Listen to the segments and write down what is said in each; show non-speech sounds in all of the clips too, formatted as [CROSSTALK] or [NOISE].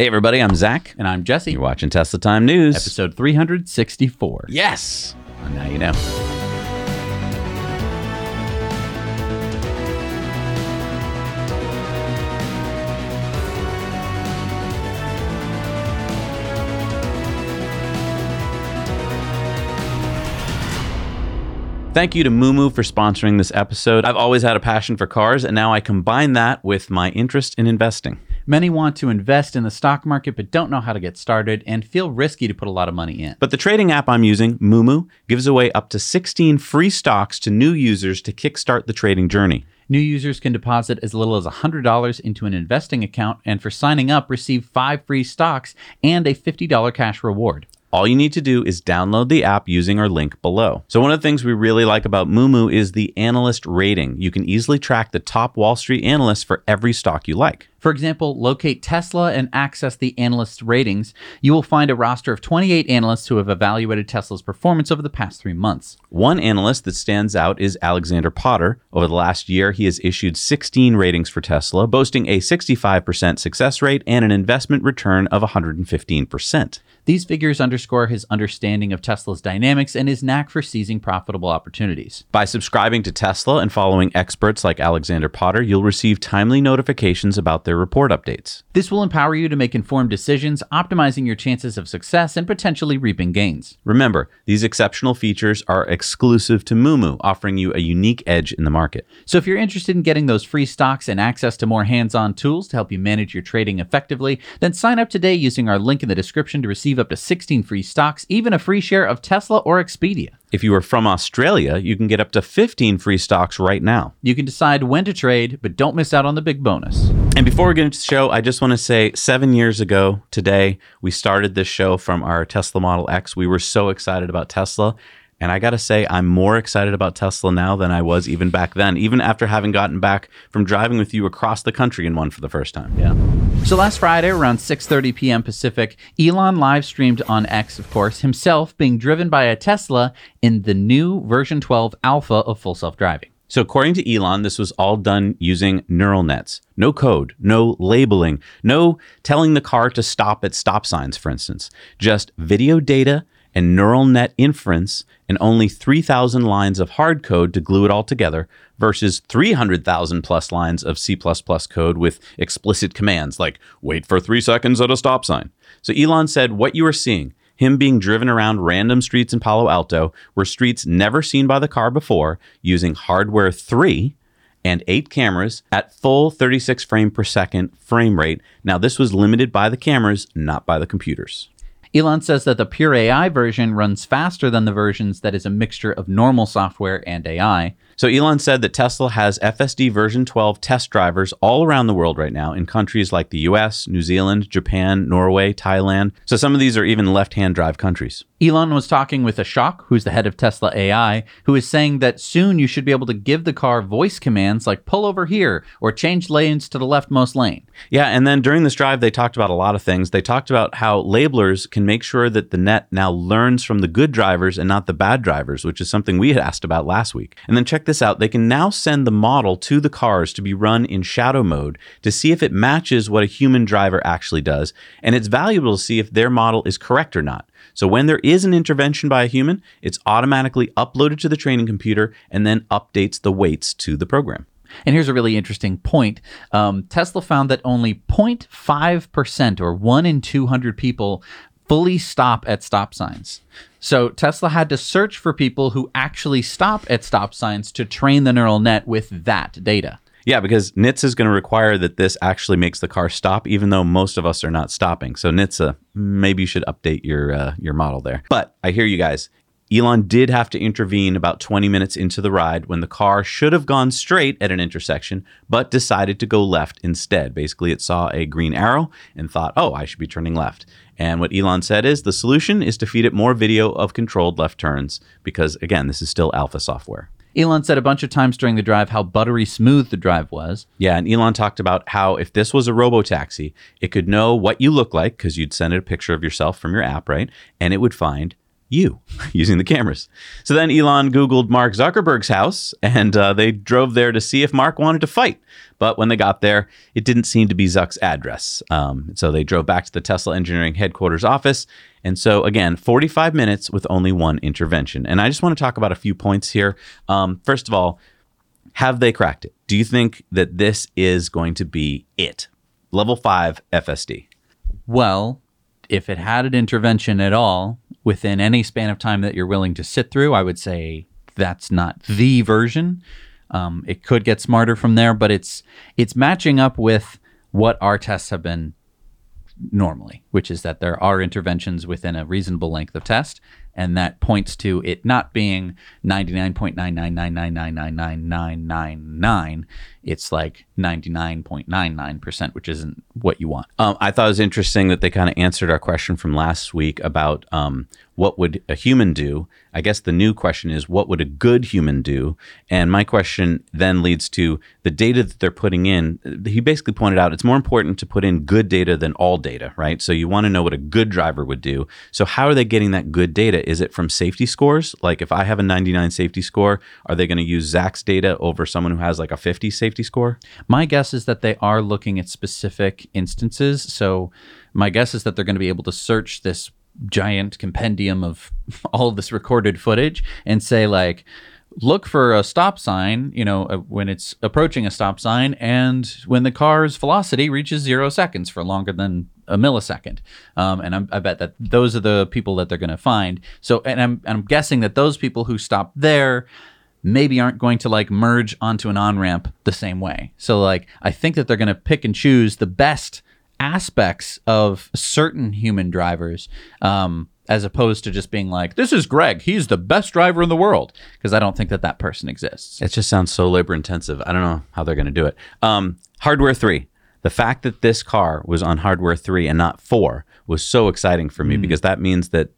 Hey, everybody, I'm Zach. And I'm Jesse. You're watching Tesla Time News. Episode 364. Yes! And now you know. Thank you to Moomoo for sponsoring this episode. I've always had a passion for cars, and now I combine that with my interest in investing. Many want to invest in the stock market but don't know how to get started and feel risky to put a lot of money in. But the trading app I'm using, Moomoo, gives away up to 16 free stocks to new users to kickstart the trading journey. New users can deposit as little as $100 into an investing account and for signing up receive 5 free stocks and a $50 cash reward. All you need to do is download the app using our link below. So, one of the things we really like about Moomoo is the analyst rating. You can easily track the top Wall Street analysts for every stock you like. For example, locate Tesla and access the analysts' ratings. You will find a roster of 28 analysts who have evaluated Tesla's performance over the past three months. One analyst that stands out is Alexander Potter. Over the last year, he has issued 16 ratings for Tesla, boasting a 65% success rate and an investment return of 115%. These figures underscore his understanding of Tesla's dynamics and his knack for seizing profitable opportunities. By subscribing to Tesla and following experts like Alexander Potter, you'll receive timely notifications about their report updates. This will empower you to make informed decisions, optimizing your chances of success and potentially reaping gains. Remember, these exceptional features are exclusive to Moomoo, offering you a unique edge in the market. So if you're interested in getting those free stocks and access to more hands-on tools to help you manage your trading effectively, then sign up today using our link in the description to receive up to 16 free stocks, even a free share of Tesla or Expedia. If you are from Australia, you can get up to 15 free stocks right now. You can decide when to trade, but don't miss out on the big bonus. And before we get into the show, I just want to say seven years ago today, we started this show from our Tesla Model X. We were so excited about Tesla. And I got to say, I'm more excited about Tesla now than I was even back then, even after having gotten back from driving with you across the country in one for the first time. Yeah. So last Friday, around 6:30 p.m. Pacific, Elon live streamed on X, of course, himself being driven by a Tesla in the new version 12 alpha of full self-driving. So, according to Elon, this was all done using neural nets. No code, no labeling, no telling the car to stop at stop signs, for instance. Just video data and neural net inference and only 3,000 lines of hard code to glue it all together versus 300,000 plus lines of C code with explicit commands like wait for three seconds at a stop sign. So Elon said, What you are seeing, him being driven around random streets in Palo Alto, were streets never seen by the car before using hardware 3 and eight cameras at full 36 frame per second frame rate. Now, this was limited by the cameras, not by the computers. Elon says that the pure AI version runs faster than the versions that is a mixture of normal software and AI. So Elon said that Tesla has FSD version 12 test drivers all around the world right now in countries like the US, New Zealand, Japan, Norway, Thailand. So some of these are even left-hand drive countries. Elon was talking with Ashok, who's the head of Tesla AI, who is saying that soon you should be able to give the car voice commands like pull over here or change lanes to the leftmost lane. Yeah, and then during this drive, they talked about a lot of things. They talked about how labelers can make sure that the net now learns from the good drivers and not the bad drivers, which is something we had asked about last week. And then check this out they can now send the model to the cars to be run in shadow mode to see if it matches what a human driver actually does. And it's valuable to see if their model is correct or not. So when there is an intervention by a human, it's automatically uploaded to the training computer and then updates the weights to the program. And here's a really interesting point. Um, Tesla found that only 0.5% or 1 in 200 people fully stop at stop signs. So Tesla had to search for people who actually stop at stop signs to train the neural net with that data. Yeah, because NHTSA is going to require that this actually makes the car stop, even though most of us are not stopping. So NHTSA, maybe you should update your uh, your model there. But I hear you guys. Elon did have to intervene about 20 minutes into the ride when the car should have gone straight at an intersection, but decided to go left instead. Basically, it saw a green arrow and thought, oh, I should be turning left. And what Elon said is the solution is to feed it more video of controlled left turns because, again, this is still alpha software. Elon said a bunch of times during the drive how buttery smooth the drive was. Yeah, and Elon talked about how if this was a robo taxi, it could know what you look like because you'd send it a picture of yourself from your app, right? And it would find you [LAUGHS] using the cameras. So then Elon Googled Mark Zuckerberg's house and uh, they drove there to see if Mark wanted to fight. But when they got there, it didn't seem to be Zuck's address. Um, so they drove back to the Tesla engineering headquarters office. And so, again, 45 minutes with only one intervention. And I just want to talk about a few points here. Um, first of all, have they cracked it? Do you think that this is going to be it? Level five FSD. Well, if it had an intervention at all within any span of time that you're willing to sit through, I would say that's not the version. Um, it could get smarter from there, but it's it's matching up with what our tests have been normally, which is that there are interventions within a reasonable length of test, and that points to it not being 99.999999999. It's like 99.99%, which isn't what you want. Um, I thought it was interesting that they kind of answered our question from last week about um, what would a human do. I guess the new question is what would a good human do? And my question then leads to the data that they're putting in. He basically pointed out it's more important to put in good data than all data, right? So you want to know what a good driver would do. So how are they getting that good data? Is it from safety scores? Like if I have a 99 safety score, are they going to use Zach's data over someone who has like a 50 safety score? My guess is that they are looking at specific instances. So my guess is that they're going to be able to search this giant compendium of [LAUGHS] all of this recorded footage and say like look for a stop sign, you know, uh, when it's approaching a stop sign and when the car's velocity reaches zero seconds for longer than a millisecond. Um, and I'm, I bet that those are the people that they're going to find. So, and I'm, I'm guessing that those people who stop there maybe aren't going to like merge onto an on ramp the same way. So, like, I think that they're going to pick and choose the best aspects of certain human drivers. Um, as opposed to just being like, this is Greg. He's the best driver in the world. Because I don't think that that person exists. It just sounds so labor intensive. I don't know how they're going to do it. Um, hardware three. The fact that this car was on hardware three and not four was so exciting for me because that means that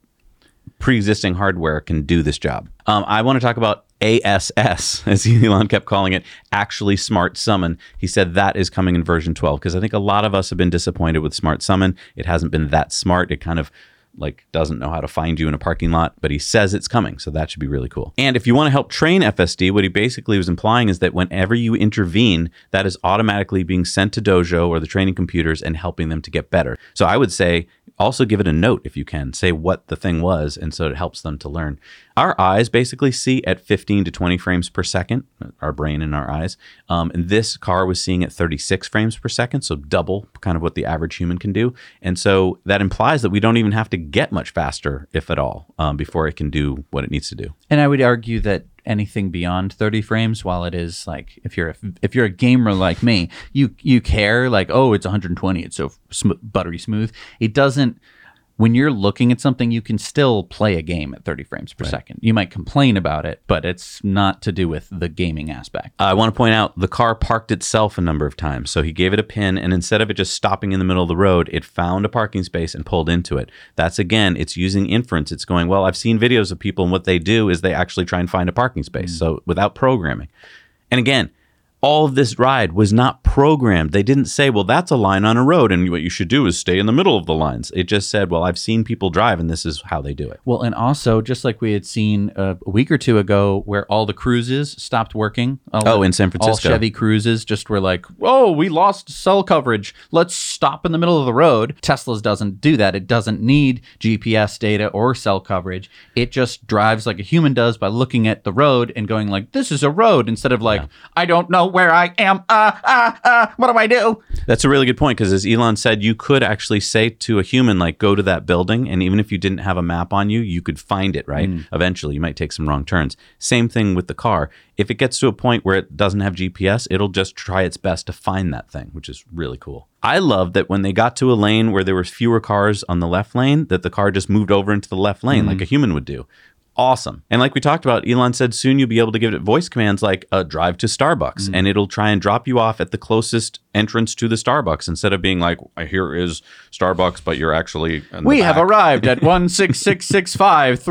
pre-existing hardware can do this job. Um, I want to talk about ASS, [LAUGHS] as Elon kept calling it, actually Smart Summon. He said that is coming in version 12 because I think a lot of us have been disappointed with Smart Summon. It hasn't been that smart. It kind of like doesn't know how to find you in a parking lot, but he says it's coming, so that should be really cool. And if you want to help train FSD, what he basically was implying is that whenever you intervene, that is automatically being sent to Dojo or the training computers and helping them to get better. So I would say also give it a note if you can, say what the thing was, and so it helps them to learn. Our eyes basically see at 15 to 20 frames per second, our brain and our eyes. Um, and this car was seeing at 36 frames per second, so double kind of what the average human can do. And so that implies that we don't even have to get much faster, if at all, um, before it can do what it needs to do. And I would argue that anything beyond 30 frames while it is like if you're a, if you're a gamer like me you you care like oh it's 120 it's so sm- buttery smooth it doesn't when you're looking at something you can still play a game at 30 frames per second you might complain about it but it's not to do with the gaming aspect I want to point out the car parked itself a number of times. So he gave it a pin, and instead of it just stopping in the middle of the road, it found a parking space and pulled into it. That's again, it's using inference. It's going, well, I've seen videos of people, and what they do is they actually try and find a parking space. Mm. So without programming. And again, all of this ride was not programmed. They didn't say, well, that's a line on a road, and what you should do is stay in the middle of the lines. It just said, well, I've seen people drive, and this is how they do it. Well, and also, just like we had seen uh, a week or two ago, where all the cruises stopped working. All Oh, the- in San Francisco. All. Chevy cruises just were like, oh, we lost cell coverage. Let's stop in the middle of the road. Tesla's doesn't do that. It doesn't need GPS data or cell coverage. It just drives like a human does by looking at the road and going like, this is a road, instead of like, I don't know where I am. Uh, uh, uh, what do I do? That's a really good point because, as Elon said, you could actually say to a human, like, go to that building. And even if you didn't have a map on you, you could find it, right? Eventually, you might take some wrong turns. Same thing with the car. If it gets to a point where it doesn't have GPS, it'll just try its best to find that thing, which is really cool. I love that when they got to a lane where there were fewer cars on the left lane, that the car just moved over into the left lane like a human would do. Awesome. And like we talked about, Elon said soon you'll be able to give it voice commands like uh, drive to Starbucks and it'll try and drop you off at the closest entrance to the Starbucks instead of being like, here is Starbucks, but you're actually. in the We have arrived at [LAUGHS] 16665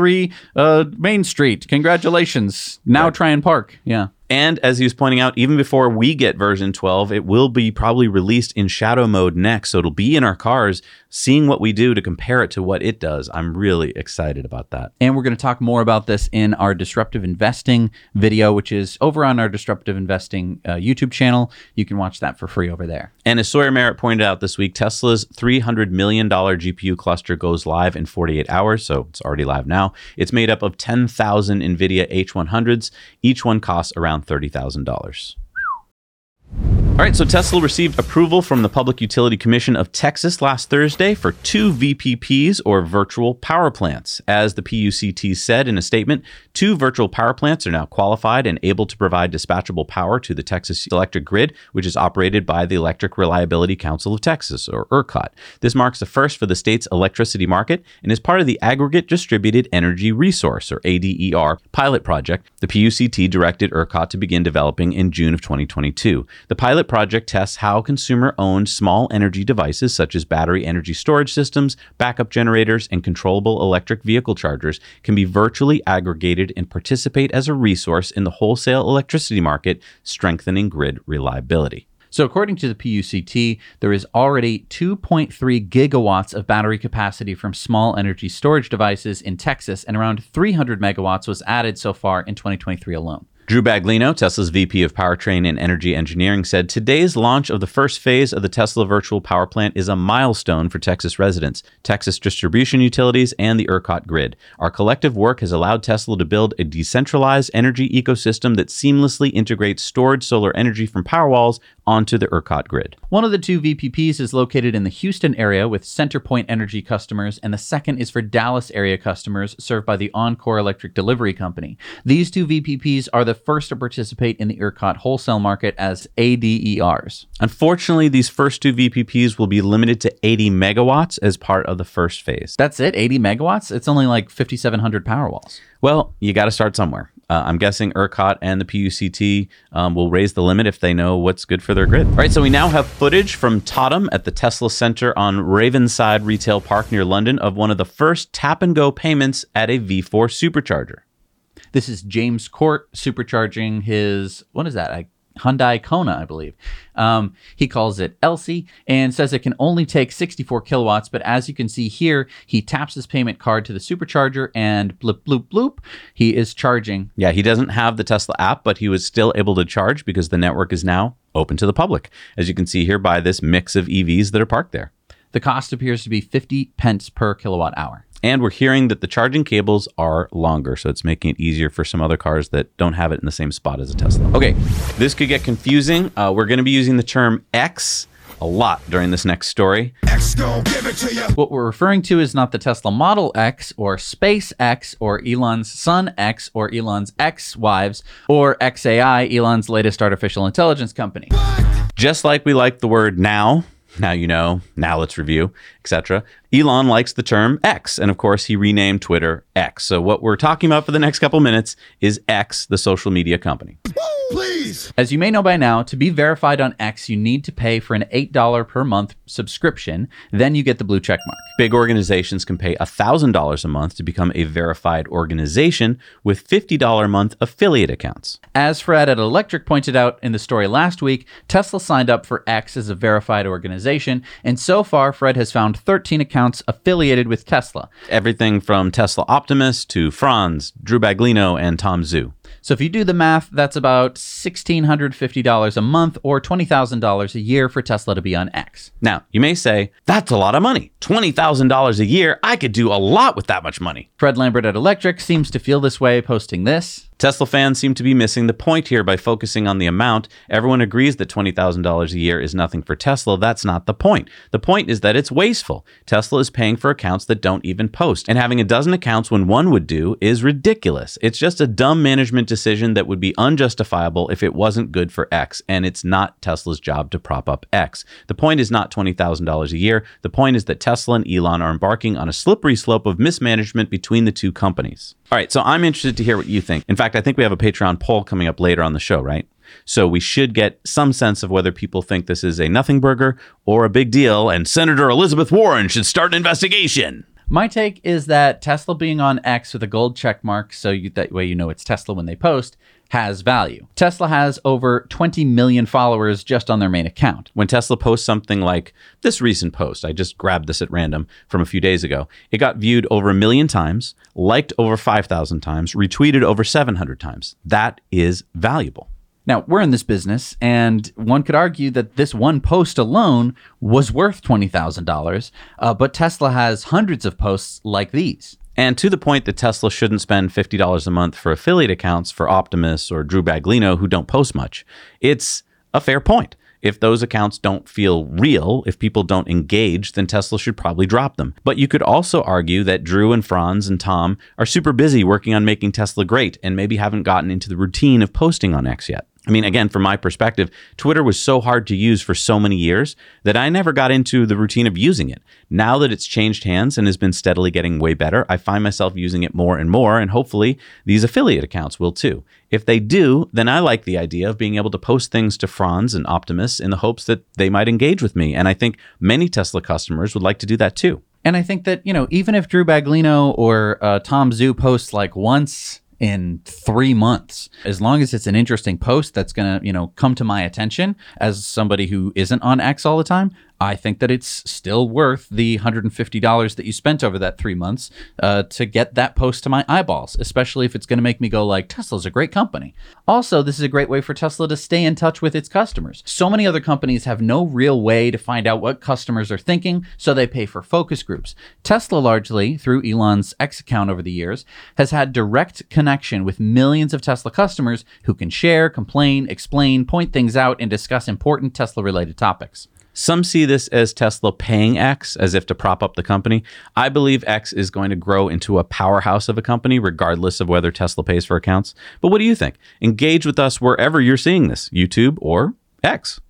uh, Main Street. Congratulations. Now try and park. Yeah. And as he was pointing out, even before we get version 12, it will be probably released in shadow mode next. So it'll be in our cars, seeing what we do to compare it to what it does. I'm really excited about that. And we're going to talk more about this in our disruptive investing video, which is over on our disruptive investing uh, YouTube channel. You can watch that for free over there. And as Sawyer Merritt pointed out this week, Tesla's $300 million GPU cluster goes live in 48 hours. So it's already live now. It's made up of 10,000 NVIDIA H100s. Each one costs around $30,000. All right, so Tesla received approval from the Public Utility Commission of Texas last Thursday for two VPPs or virtual power plants. As the PUCT said in a statement, two virtual power plants are now qualified and able to provide dispatchable power to the Texas electric grid, which is operated by the Electric Reliability Council of Texas, or ERCOT. This marks the first for the state's electricity market and is part of the Aggregate Distributed Energy Resource, or ADER, pilot project the PUCT directed ERCOT to begin developing in June of 2022. The pilot project tests how consumer owned small energy devices such as battery energy storage systems, backup generators, and controllable electric vehicle chargers can be virtually aggregated and participate as a resource in the wholesale electricity market, strengthening grid reliability. So, according to the PUCT, there is already 2.3 gigawatts of battery capacity from small energy storage devices in Texas, and around 300 megawatts was added so far in 2023 alone. Drew Baglino, Tesla's VP of Powertrain and Energy Engineering, said today's launch of the first phase of the Tesla Virtual Power Plant is a milestone for Texas residents, Texas distribution utilities, and the ERCOT grid. Our collective work has allowed Tesla to build a decentralized energy ecosystem that seamlessly integrates stored solar energy from Powerwalls onto the ERCOT grid. One of the two VPPs is located in the Houston area with CenterPoint Energy customers, and the second is for Dallas area customers served by the Oncor Electric Delivery Company. These two VPPs are the first to participate in the ERCOT wholesale market as ADERs. Unfortunately, these first two VPPs will be limited to 80 megawatts as part of the first phase. That's it, 80 megawatts? It's only like 5,700 power walls. Well, you got to start somewhere. Uh, I'm guessing ERCOT and the PUCT um, will raise the limit if they know what's good for their grid. All right, so we now have footage from Totem at the Tesla Center on Ravenside Retail Park near London of one of the first tap and go payments at a V4 supercharger. This is James Court supercharging his, what is that? A Hyundai Kona, I believe. Um, he calls it Elsie and says it can only take 64 kilowatts. But as you can see here, he taps his payment card to the supercharger and bloop, bloop, bloop, he is charging. Yeah, he doesn't have the Tesla app, but he was still able to charge because the network is now open to the public, as you can see here by this mix of EVs that are parked there. The cost appears to be 50 pence per kilowatt hour. And we're hearing that the charging cables are longer, so it's making it easier for some other cars that don't have it in the same spot as a Tesla. Okay, this could get confusing. Uh, we're going to be using the term X a lot during this next story. X gon' give it to you. What we're referring to is not the Tesla Model X or SpaceX or Elon's Son X or Elon's X wives or XAI, Elon's latest artificial intelligence company. Just like we like the word now, now you know, now let's review, etc. Elon likes the term X, and of course, he renamed Twitter X. So, what we're talking about for the next couple minutes is X, the social media company. Please. As you may know by now, to be verified on X, you need to pay for an $8 per month subscription. Then you get the blue check mark. Big organizations can pay $1,000 a month to become a verified organization with $50 a month affiliate accounts. As Fred at Electrek pointed out in the story last week, Tesla signed up for X as a verified organization, and so far, Fred has found 13 accounts affiliated with Tesla. Everything from Tesla Optimus to Franz, Drew Baglino, and Tom Zhu. So if you do the math, that's about $1,650 a month or $20,000 a year for Tesla to be on X. Now, you may say, that's a lot of money. $20,000 a year. I could do a lot with that much money. Fred Lambert at Electrek seems to feel this way, posting this. Tesla fans seem to be missing the point here by focusing on the amount. Everyone agrees that $20,000 a year is nothing for Tesla. That's not the point. The point is that it's wasteful. Tesla is paying for accounts that don't even post, and having a dozen accounts when one would do is ridiculous. It's just a dumb management decision that would be unjustifiable if it wasn't good for X, and it's not Tesla's job to prop up X. The point is not $20,000 a year. The point is that Tesla and Elon are embarking on a slippery slope of mismanagement between the two companies. All right, so I'm interested to hear what you think. In fact, I think we have a Patreon poll coming up later on the show, right? So we should get some sense of whether people think this is a nothing burger or a big deal, and Senator Elizabeth Warren should start an investigation. My take is that Tesla being on X with a gold check mark, so you, that way you know it's Tesla when they post, has value. Tesla has over 20 million followers just on their main account. When Tesla posts something like this recent post, I just grabbed this at random from a few days ago, it got viewed over a million times, liked over 5,000 times, retweeted over 700 times. That is valuable. Now, we're in this business, and one could argue that this one post alone was worth $20,000, uh, but Tesla has hundreds of posts like these. And to the point that Tesla shouldn't spend $50 a month for affiliate accounts for Optimus or Drew Baglino who don't post much. It's a fair point. If those accounts don't feel real, if people don't engage, then Tesla should probably drop them. But you could also argue that Drew and Franz and Tom are super busy working on making Tesla great and maybe haven't gotten into the routine of posting on X yet. I mean, again, from my perspective, Twitter was so hard to use for so many years that I never got into the routine of using it. Now that it's changed hands and has been steadily getting way better, I find myself using it more and more, and hopefully these affiliate accounts will too. If they do, then I like the idea of being able to post things to Franz and Optimus in the hopes that they might engage with me. And I think many Tesla customers would like to do that too. And I think that, you know, even if Drew Baglino or uh, Tom Zhu posts like once in three months. As long as it's an interesting post that's going to, you know, come to my attention as somebody who isn't on X all the time, I think that it's still worth the $150 that you spent over that three months uh, to get that post to my eyeballs, especially if it's going to make me go like, Tesla's a great company. Also, this is a great way for Tesla to stay in touch with its customers. So many other companies have no real way to find out what customers are thinking, so they pay for focus groups. Tesla largely, through Elon's X account over the years, has had direct connection with millions of Tesla customers who can share, complain, explain, point things out, and discuss important Tesla related topics. Some see this as Tesla paying X as if to prop up the company. I believe X is going to grow into a powerhouse of a company, regardless of whether Tesla pays for accounts. But what do you think? Engage with us wherever you're seeing this YouTube or X.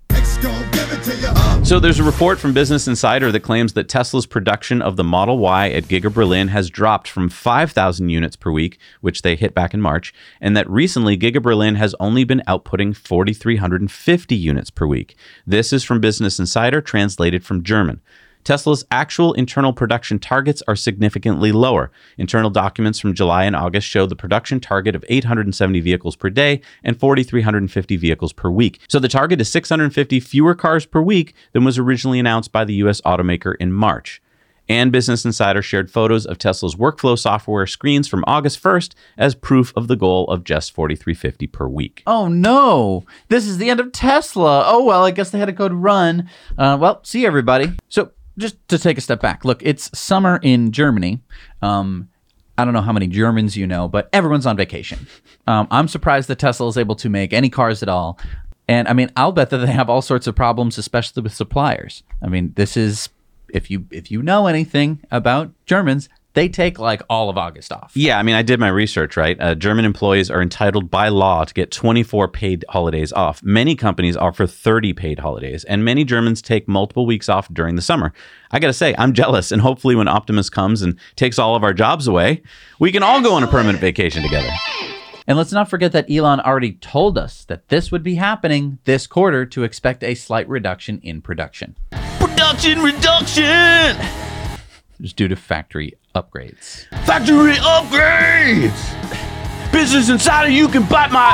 So there's a report from Business Insider that claims that Tesla's production of the Model Y at Giga Berlin has dropped from 5,000 units per week, which they hit back in March, and that recently Giga Berlin has only been outputting 4,350 units per week. This is from Business Insider, translated from German. Tesla's actual internal production targets are significantly lower. Internal documents from July and August show the production target of 870 vehicles per day and 4,350 vehicles per week. So the target is 650 fewer cars per week than was originally announced by the US automaker in March. And Business Insider shared photos of Tesla's workflow software screens from August 1st as proof of the goal of just 4,350 per week. Oh no, this is the end of Tesla. Oh well, I guess they had a code run. Uh, well, see everybody. So just to take a step back, look, it's summer in Germany. Um, I don't know how many Germans you know, but everyone's on vacation. Um, I'm surprised that Tesla is able to make any cars at all. And I mean, I'll bet that they have all sorts of problems, especially with suppliers. I mean, this is if you if you know anything about Germans, they take like all of August off. Yeah, I mean, I did my research, right? Uh, German employees are entitled by law to get 24 paid holidays off. Many companies offer 30 paid holidays, and many Germans take multiple weeks off during the summer. I got to say, I'm jealous, and hopefully, when Optimus comes and takes all of our jobs away, we can all go on a permanent vacation together. And let's not forget that Elon already told us that this would be happening this quarter to expect a slight reduction in production. Production reduction! Just due to factory upgrades. Factory upgrades! Business Insider, you can bite my.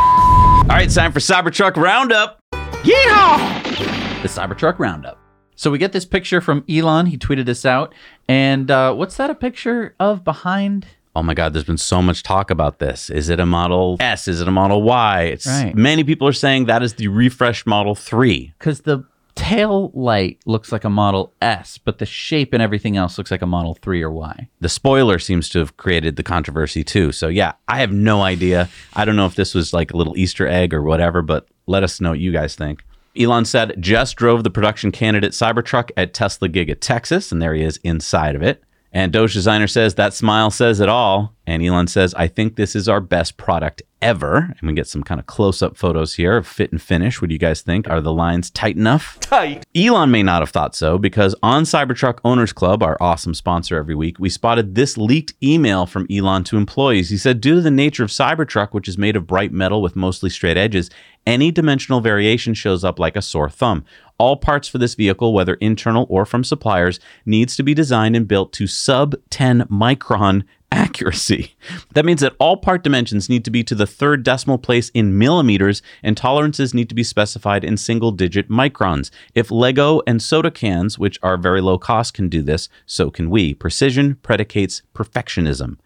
All right, it's time for Cybertruck Roundup. Yeehaw! The Cybertruck Roundup. So we get this picture from Elon. He tweeted this out. And uh, what's that a picture of behind? Oh my God, there's been so much talk about this. Is it a Model S? Is it a Model Y? It's Right. many people are saying that is the refresh Model 3. Because the tail light looks like a Model S, but the shape and everything else looks like a Model 3 or Y. The spoiler seems to have created the controversy too. So yeah, I have no idea. I don't know if this was like a little Easter egg or whatever, but let us know what you guys think. Elon said just drove the production candidate Cybertruck at Tesla Giga Texas, and there he is inside of it. And Doge Designer says that smile says it all. And Elon says, I think this is our best product ever. And we get some kind of close up photos here of fit and finish. What do you guys think? Are the lines tight enough? Tight. Elon may not have thought so because on Cybertruck Owners Club, our awesome sponsor every week, we spotted this leaked email from Elon to employees. He said, Due to the nature of Cybertruck, which is made of bright metal with mostly straight edges, any dimensional variation shows up like a sore thumb. All parts for this vehicle, whether internal or from suppliers, needs to be designed and built to sub 10 micron accuracy. That means that all part dimensions need to be to the third decimal place in millimeters and tolerances need to be specified in single digit microns. If Lego and soda cans, which are very low cost, can do this, so can we. Precision predicates perfectionism.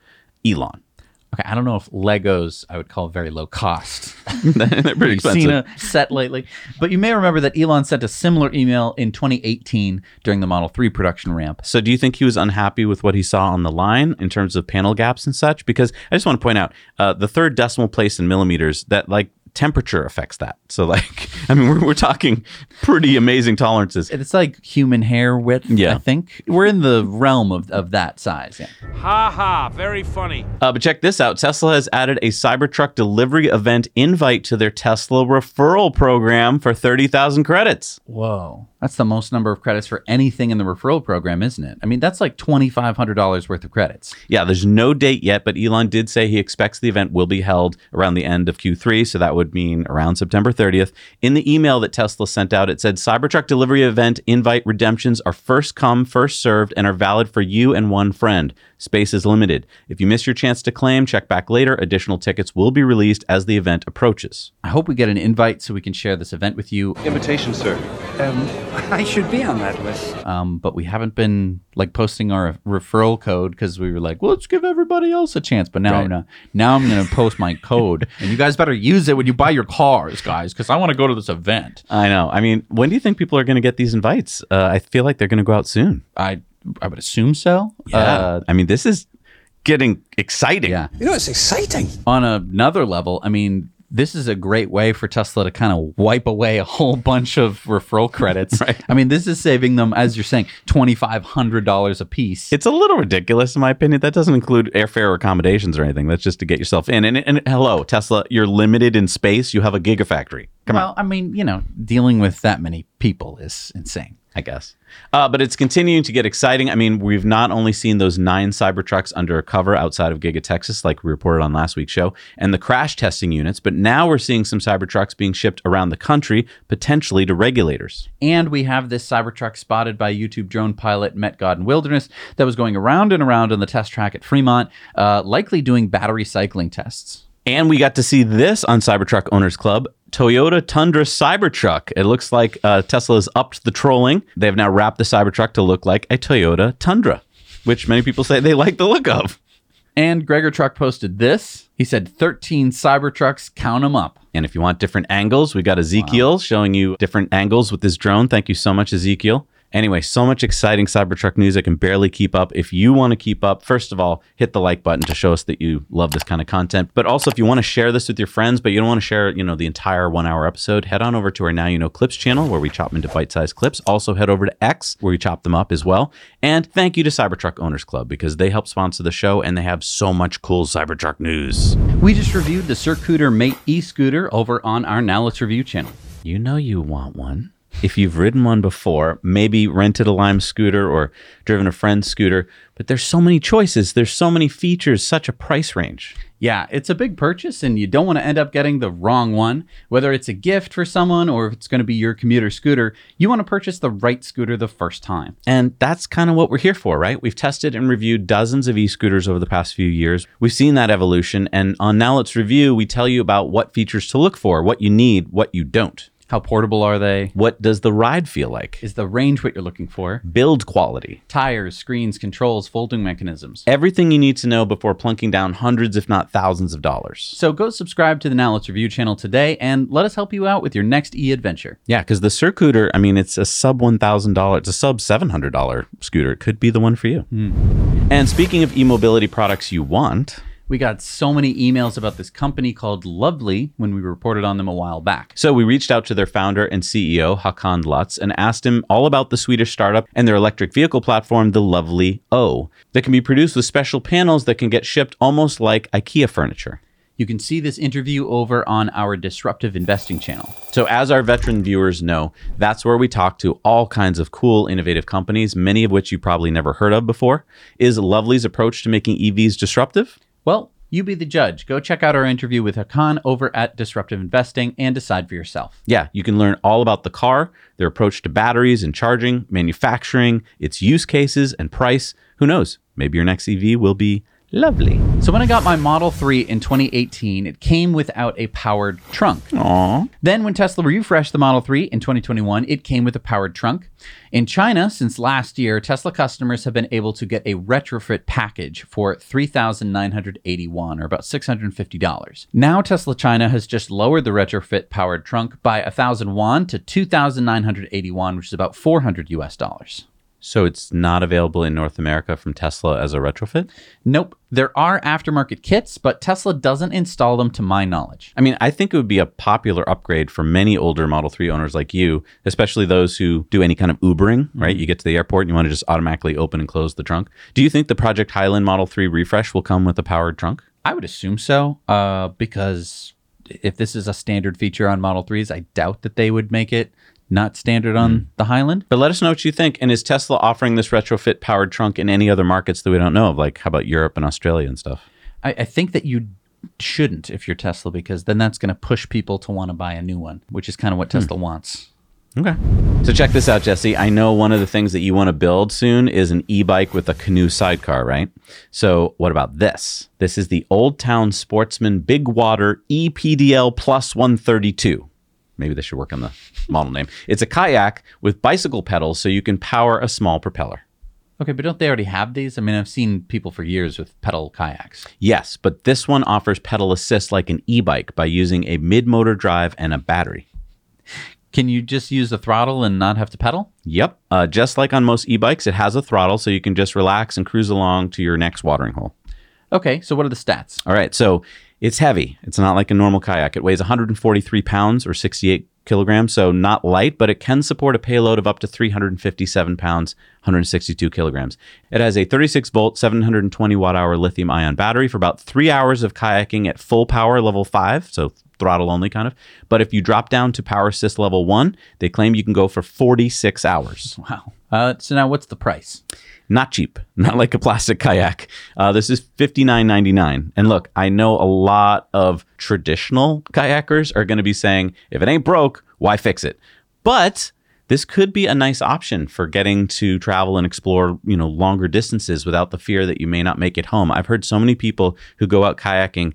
Elon. Okay, I don't know if Legos I would call very low cost. [LAUGHS] They're pretty [LAUGHS] You've seen a set lately. But you may remember that Elon sent a similar email in 2018 during the Model 3 production ramp. So, do you think he was unhappy with what he saw on the line in terms of panel gaps and such? Because I just want to point out uh, the third decimal place in millimeters that like temperature affects that. So, like, [LAUGHS] I mean, we're, we're talking pretty amazing tolerances. It's like human hair width, Yeah. I think. We're in the realm of, of that size. Yeah. Ha ha, very funny. Uh, but check this out Tesla has added a Cybertruck delivery event invite to their Tesla referral program for 30,000 credits. Whoa. That's the most number of credits for anything in the referral program, isn't it? I mean, that's like $2,500 worth of credits. Yeah, there's no date yet, but Elon did say he expects the event will be held around the end of Q3, so that would mean around September 30th. In the email that Tesla sent out, it said Cybertruck delivery event invite redemptions are first come, first served, and are valid for you and one friend. Space is limited. If you miss your chance to claim, check back later. Additional tickets will be released as the event approaches. I hope we get an invite so we can share this event with you. Invitation, sir. Um, [LAUGHS] I should be on that list. Um, but we haven't been like posting our referral code because we were like, well, let's give everybody else a chance. But now Right. I'm gonna now I'm gonna post my code, and you guys better use it when you buy your cars, guys, because I want to go to this event. I know. I mean, when do you think people are going to get these invites? Uh, I feel like they're going to go out soon. I I would assume so. Uh, I mean, this is getting exciting. yeah. You know, it's exciting. On another level, I mean, this is a great way for Tesla to kind of wipe away a whole bunch of referral credits. [LAUGHS] Right. I mean, this is saving them, as you're saying, twenty five hundred dollars a piece. It's a little ridiculous, in my opinion. That doesn't include airfare or accommodations or anything. That's just to get yourself in. And, and hello, Tesla, you're limited in space. You have a gigafactory. Come well, on, I mean, you know, dealing with that many people is insane. I guess. Uh, but it's continuing to get exciting. I mean, we've not only seen those nine Cybertrucks under a cover outside of Giga Texas, like we reported on last week's show, and the crash testing units, but now we're seeing some Cybertrucks being shipped around the country, potentially to regulators. And we have this Cybertruck spotted by YouTube drone pilot Met God Wilderness that was going around and around on the test track at Fremont, uh, likely doing battery cycling tests. And we got to see this on Cybertruck Owners Club. Toyota Tundra Cybertruck. It looks like uh, Tesla's upped the trolling. They've now wrapped the Cybertruck to look like a Toyota Tundra, which many people say they like the look of. And Gregor Truck posted this. He said 13 Cybertrucks, count them up. And if you want different angles, we got Ezekiel showing you different angles with this drone. Thank you so much, Ezekiel. Anyway, so much exciting Cybertruck news. I can barely keep up. If you want to keep up, first of all, hit the like button to show us that you love this kind of content. But also, if you want to share this with your friends, but you don't want to share, you know, the entire one hour episode, head on over to our Now You Know Clips channel where we chop them into bite sized clips. Also, head over to X where we chop them up as well. And thank you to Cybertruck Owners Club because they help sponsor the show and they have so much cool Cybertruck news. We just reviewed the Circooter Mate e scooter over on our Now Let's Review channel. You know you want one. If you've ridden one before, maybe rented a Lime scooter or driven a friend's scooter, but there's so many choices, there's so many features, such a price range. Yeah, it's a big purchase, and you don't want to end up getting the wrong one. Whether it's a gift for someone or if it's going to be your commuter scooter, you want to purchase the right scooter the first time. And that's kind of what we're here for, right? We've tested and reviewed dozens of e scooters over the past few years. We've seen that evolution. And on Now Let's Review, we tell you about what features to look for, what you need, what you don't. How portable are they? What does the ride feel like? Is the range what you're looking for? Build quality. Tires, screens, controls, folding mechanisms. Everything you need to know before plunking down hundreds, if not thousands of dollars. So go subscribe to the Now Let's Review channel today and let us help you out with your next e adventure. Yeah, because the Circooter, I mean, it's a sub one thousand dollar, it's a sub seven hundred dollar scooter. It could be the one for you. Hmm. And speaking of e-mobility products you want, We got so many emails about this company called Luvly when we reported on them a while back. So we reached out to their founder and CEO, Hakan Lutz, and asked him all about the Swedish startup and their electric vehicle platform, the Luvly O, that can be produced with special panels that can get shipped almost like IKEA furniture. You can see this interview over on our Disruptive Investing channel. So, as our veteran viewers know, that's where we talk to all kinds of cool, innovative companies, many of which you probably never heard of before. Is Luvly's approach to making EVs disruptive? Well, you be the judge. Go check out our interview with Hakan over at Disruptive Investing and decide for yourself. Yeah, you can learn all about the car, their approach to batteries and charging, manufacturing, its use cases, and price. Who knows? Maybe your next EV will be lovely. So when I got my Model 3 in 2018, it came without a powered trunk. Aww. Then when Tesla refreshed the Model 3 in 2021, it came with a powered trunk. In China, since last year, Tesla customers have been able to get a retrofit package for 3,981 or about $650. Now Tesla China has just lowered the retrofit powered trunk by 1,000 won to 2,981, which is about 400 US dollars. So it's not available in North America from Tesla as a retrofit? Nope. There are aftermarket kits, but Tesla doesn't install them to my knowledge. I mean, I think it would be a popular upgrade for many older Model 3 owners like you, especially those who do any kind of Ubering, right? You get to the airport and you want to just automatically open and close the trunk. Do you think the Project Highland Model 3 refresh will come with a powered trunk? I would assume so, uh, because if this is a standard feature on Model 3s, I doubt that they would make it not standard on hmm. the Highland. But let us know what you think. And is Tesla offering this retrofit powered trunk in any other markets that we don't know of? Like, how about Europe and Australia and stuff? I, I think that you shouldn't if you're Tesla, because then that's going to push people to want to buy a new one, which is kind of what hmm. Tesla wants. Okay. So check this out, Jesse. I know one of the things that you want to build soon is an e-bike with a canoe sidecar, right? So what about this? This is the Old Town Sportsman Big Water EPDL Plus 132. Maybe they should work on the model name. It's a kayak with bicycle pedals so you can power a small propeller. Okay, but don't they already have these? I mean, I've seen people for years with pedal kayaks. Yes, but this one offers pedal assist like an e-bike by using a mid-motor drive and a battery. Can you just use the throttle and not have to pedal? Yep. Uh, just like on most e-bikes, it has a throttle so you can just relax and cruise along to your next watering hole. Okay, so what are the stats? All right, so it's heavy. It's not like a normal kayak. It weighs 143 pounds or 68 kilograms, so not light, but it can support a payload of up to 357 pounds, 162 kilograms. It has a 36 volt, 720 watt hour lithium ion battery for about three hours of kayaking at full power level five, so throttle only kind of. But if you drop down to power assist level one, they claim you can go for 46 hours. Wow. Uh, so now what's the price? not cheap, [LAUGHS] not like a plastic kayak. Uh, this is fifty nine ninety nine. And look, I know a lot of traditional kayakers are going to be saying, if it ain't broke, why fix it? But this could be a nice option for getting to travel and explore, you know, longer distances without the fear that you may not make it home. I've heard so many people who go out kayaking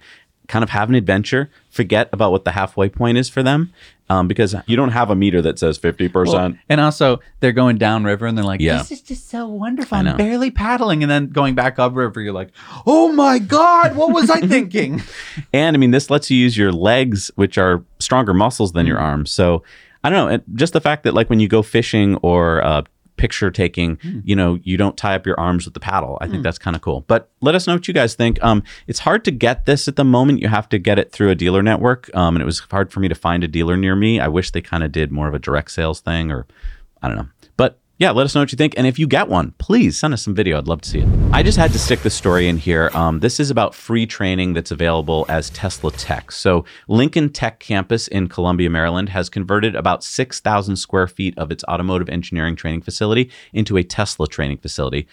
kind of have an adventure, forget about what the halfway point is for them, um, because you don't have a meter that says fifty percent. And also, they're going downriver and they're like, Yeah. this is just so wonderful. I'm barely paddling. And then going back upriver, you're like, oh my God, what was I thinking? [LAUGHS] [LAUGHS] And I mean, this lets you use your legs, which are stronger muscles than your arms. So I don't know. Just the fact that, like, when you go fishing or uh, picture taking, you know, you don't tie up your arms with the paddle. I think that's kind of cool. But let us know what you guys think. Um, it's hard to get this at the moment. You have to get it through a dealer network. Um, and it was hard for me to find a dealer near me. I wish they kind of did more of a direct sales thing or I don't know. Yeah, let us know what you think. And if you get one, please send us some video. I'd love to see it. I just had to stick the story in here. Um, this is about free training that's available as Tesla Tech. So, Lincoln Tech Campus in Columbia, Maryland has converted about 6,000 square feet of its automotive engineering training facility into a Tesla training facility.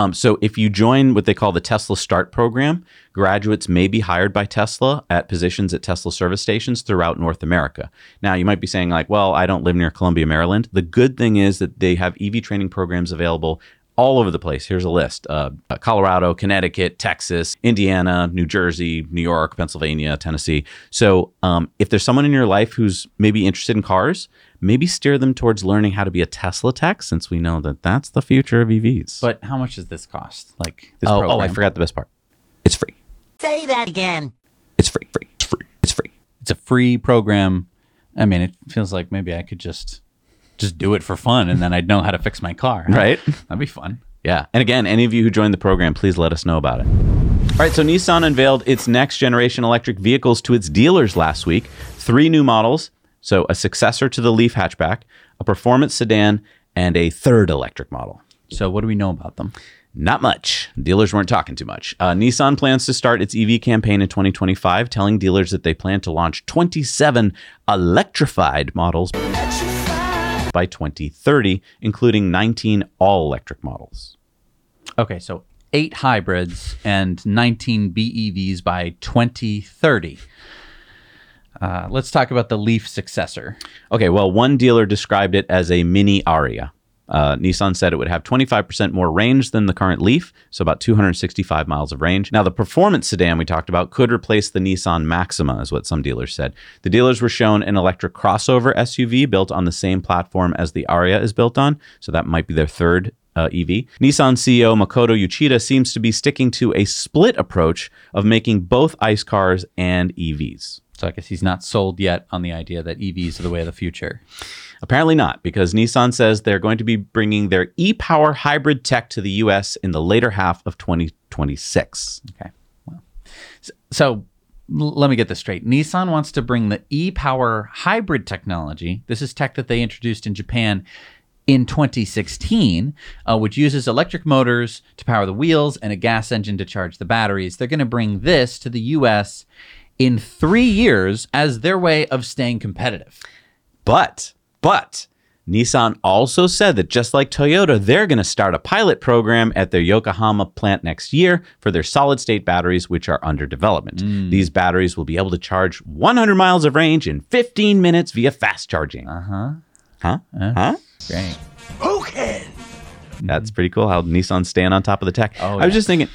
Um, so if you join what they call the Tesla Start program, graduates may be hired by Tesla at positions at Tesla service stations throughout North America. Now, you might be saying, like, well, I don't live near Columbia, Maryland. The good thing is that they have EV training programs available all over the place. Here's a list uh, Colorado, Connecticut, Texas, Indiana, New Jersey, New York, Pennsylvania, Tennessee. So um, if there's someone in your life who's maybe interested in cars, maybe steer them towards learning how to be a Tesla tech since we know that that's the future of EVs. but how much does this cost? Like this oh, oh. I forgot the best part. It's free. Say that again. It's free. Free. It's free. It's free. It's a free program. I mean, it feels like maybe I could just just do it for fun and then I'd know how to fix my car. [LAUGHS] Right? That'd be fun. Yeah. And again, any of you who joined the program, please let us know about it. All right, so Nissan unveiled its next generation electric vehicles to its dealers last week. Three new models, so a successor to the Leaf hatchback, a performance sedan, and a third electric model. So, what do we know about them? Not much. Dealers weren't talking too much. Uh, Nissan plans to start its EV campaign in 2025, telling dealers that they plan to launch 27 electrified models by 2030, including 19 all electric models. Okay, so eight hybrids and 19 BEVs by 2030. Uh, let's talk about the Leaf successor. Okay, well, one dealer described it as a mini Ariya. Uh, Nissan said it would have 25% more range than the current Leaf, so about 265 miles of range. Now, the performance sedan we talked about could replace the Nissan Maxima, is what some dealers said. The dealers were shown an electric crossover SUV built on the same platform as the Ariya is built on, so that might be their third uh, EV. Nissan CEO Makoto Uchida seems to be sticking to a split approach of making both ICE cars and EVs. So I guess he's not sold yet on the idea that EVs are the way of the future. Apparently not, because Nissan says they're going to be bringing their e Power hybrid tech to the US in the later half of 2026. Okay. Well, so, so let me get this straight. Nissan wants to bring the e-power hybrid technology. This is tech that they introduced in Japan in 2016, uh, which uses electric motors to power the wheels and a gas engine to charge the batteries. They're going to bring this to the U.S. in three years as their way of staying competitive. But, but, Nissan also said that just like Toyota, they're going to start a pilot program at their Yokohama plant next year for their solid state batteries, which are under development. These batteries will be able to charge 100 miles of range in 15 minutes via fast charging. Uh huh. Huh? Huh? Great. That's pretty cool how Nissan's staying on top of the tech. Oh, I was yeah. just thinking,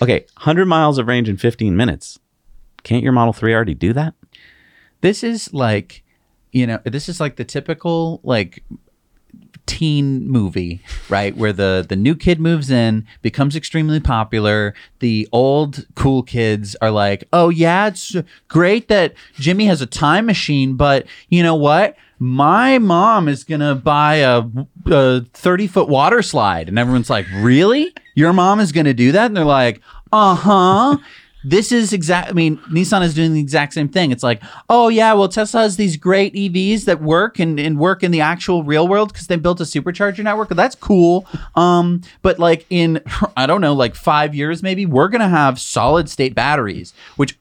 okay, 100 miles of range in 15 minutes. Can't your Model 3 already do that? This is like, you know, this is like the typical like teen movie, right? Where the the new kid moves in, becomes extremely popular. The old cool kids are like, "Oh yeah, it's great that Jimmy has a time machine, but you know what? My mom is gonna buy a, a thirty foot water slide," and everyone's like, "Really? Your mom is gonna do that?" And they're like, "Uh huh." This is exact. I mean, Nissan is doing the exact same thing. It's like, oh yeah, well Tesla has these great EVs that work and, and work in the actual real world because they built a supercharger network. That's cool. Um, but like in [LAUGHS] I don't know, like five years maybe, we're gonna have solid state batteries, which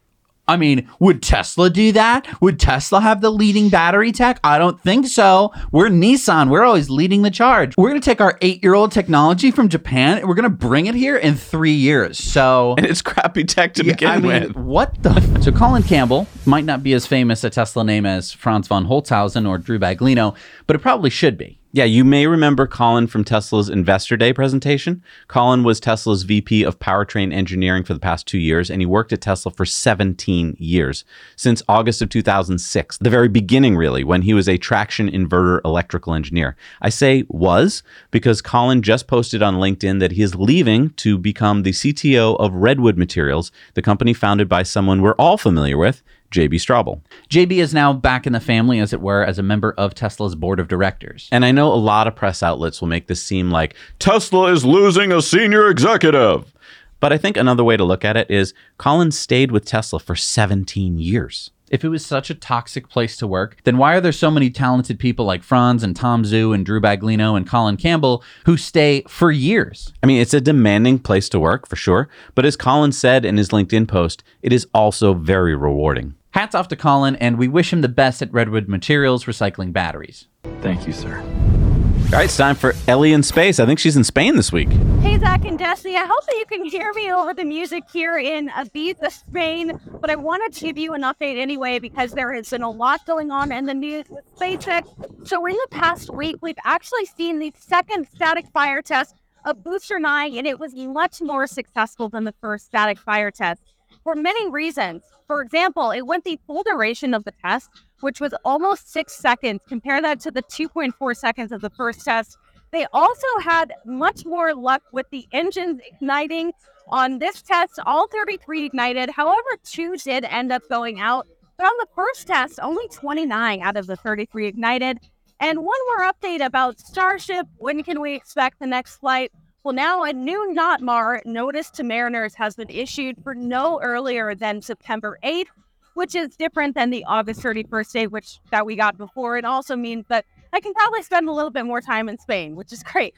I mean, would Tesla do that? Would Tesla have the leading battery tech? I don't think so. We're Nissan. We're always leading the charge. We're going to take our eight year old technology from Japan and we're going to bring it here in three years. So. And it's crappy tech to Yeah, begin I mean, with. what the? F- so Colin Campbell might not be as famous a Tesla name as Franz von Holzhausen or Drew Baglino, but it probably should be. Yeah, you may remember Colin from Tesla's Investor Day presentation. Colin was Tesla's VP of Powertrain Engineering for the past two years, and he worked at Tesla for 17 years, since August of 2006, the very beginning, really, when he was a traction inverter electrical engineer. I say was because Colin just posted on LinkedIn that he is leaving to become the CTO of Redwood Materials, the company founded by someone we're all familiar with, JB Straubel. JB is now back in the family, as it were, as a member of Tesla's board of directors. And I know a lot of press outlets will make this seem like Tesla is losing a senior executive. But I think another way to look at it is Colin stayed with Tesla for 17 years. If it was such a toxic place to work, then why are there so many talented people like Franz and Tom Zhu and Drew Baglino and Colin Campbell who stay for years? I mean, it's a demanding place to work for sure. But as Colin said in his LinkedIn post, it is also very rewarding. Hats off to Colin, and we wish him the best at Redwood Materials recycling batteries. Thank you, sir. All right, it's time for Ellie in space. I think she's in Spain this week. Hey, Zach and Destiny. I hope that you can hear me over the music here in Ibiza, Spain. But I wanted to give you an update anyway because there has been a lot going on in the news with SpaceX. So, in the past week, we've actually seen the second static fire test of Booster 9, and it was much more successful than the first static fire test for many reasons. For example, it went the full duration of the test, which was almost six seconds. Compare that to the 2.4 seconds of the first test. They also had much more luck with the engines igniting. On this test, all 33 ignited. However, two did end up going out. But on the first test, only 29 out of the 33 ignited. And one more update about Starship. When can we expect the next flight? Well, now a new NOTMAR notice to mariners has been issued for no earlier than September 8th, which is different than the August 31st date, which that we got before. It also means that I can probably spend a little bit more time in Spain, which is great.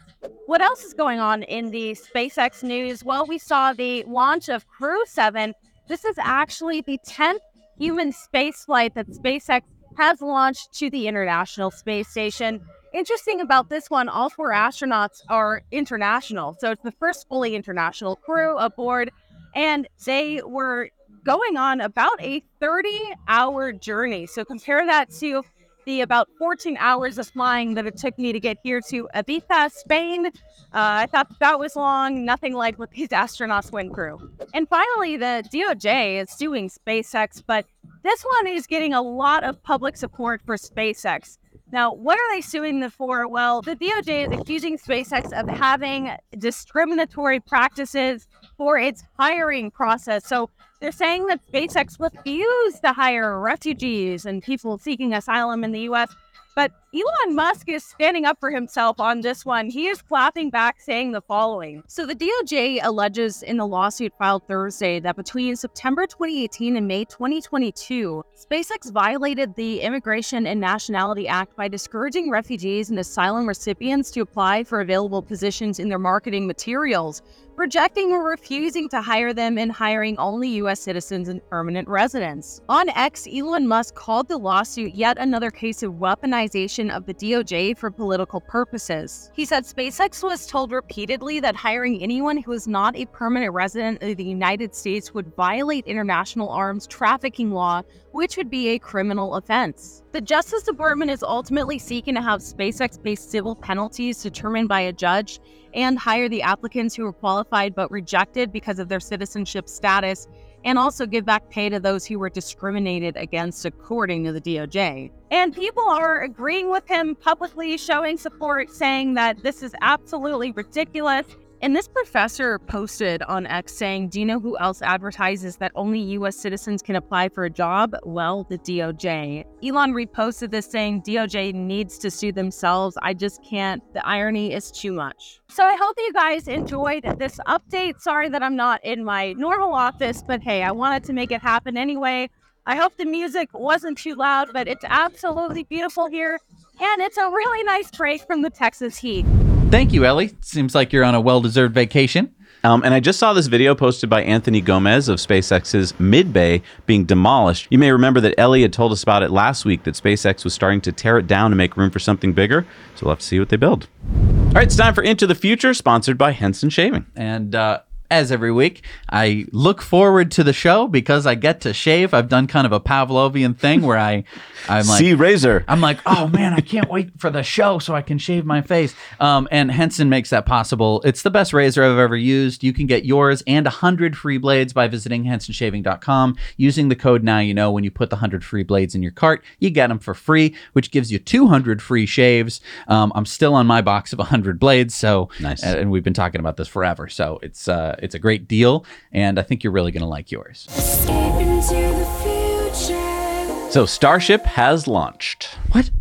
What else is going on in the SpaceX news? Well, we saw the launch of Crew 7. This is actually the 10th human space flight that SpaceX has launched to the International Space Station. Interesting about this one, all four astronauts are international. So it's the first fully international crew aboard, and they were going on about a 30 hour journey. So compare that to the about 14 hours of flying that it took me to get here to Ibiza, Spain. Uh, I thought that was long, nothing like what these astronauts went through. And finally, the DOJ is suing SpaceX, but this one is getting a lot of public support for SpaceX. Now, what are they suing them for? Well, the DOJ is accusing SpaceX of having discriminatory practices for its hiring process. So they're saying that SpaceX refused to hire refugees and people seeking asylum in the US. But Elon Musk is standing up for himself on this one. He is clapping back, saying the following. So, the DOJ alleges in the lawsuit filed Thursday that between September 2018 and May 2022, SpaceX violated the Immigration and Nationality Act by discouraging refugees and asylum recipients to apply for available positions in their marketing materials, rejecting or refusing to hire them and hiring only U.S. citizens and permanent residents. On X, Elon Musk called the lawsuit yet another case of weaponization of the DOJ for political purposes. He said SpaceX was told repeatedly that hiring anyone who is not a permanent resident of the United States would violate international arms trafficking law, which would be a criminal offense. The Justice Department is ultimately seeking to have SpaceX pay civil penalties determined by a judge and hire the applicants who were qualified but rejected because of their citizenship status, and also give back pay to those who were discriminated against, according to the DOJ. And people are agreeing with him publicly, showing support, saying that this is absolutely ridiculous. And this professor posted on X saying, Do you know who else advertises that only US citizens can apply for a job? Well, the DOJ. Elon reposted this saying, DOJ needs to sue themselves. I just can't. The irony is too much. So I hope you guys enjoyed this update. Sorry that I'm not in my normal office, but hey, I wanted to make it happen anyway. I hope the music wasn't too loud, but it's absolutely beautiful here. And it's a really nice break from the Texas heat. Thank you, Ellie. Seems like you're on a well deserved vacation. Um, and I just saw this video posted by Anthony Gomez of SpaceX's Mid Bay being demolished. You may remember that Ellie had told us about it last week that SpaceX was starting to tear it down to make room for something bigger. So we'll have to see what they build. All right, it's time for Into the Future, sponsored by Henson Shaving. And uh, as every week, I look forward to the show because I get to shave. I've done kind of a Pavlovian thing where I, I'm like, [LAUGHS] See Razor. I'm like, oh man, I can't wait for the show so I can shave my face. Um, and Henson makes that possible. It's the best razor I've ever used. You can get yours and a 100 free blades by visiting hensonshaving.com. Using the code now you know when you put the 100 free blades in your cart, you get them for free, which gives you 200 free shaves. Um, I'm still on my box of 100 blades, so Nice. and we've been talking about this forever. So it's uh, Uh, it's a great deal, and I think you're really going to like yours. Escape into the future. So Starship has launched. What?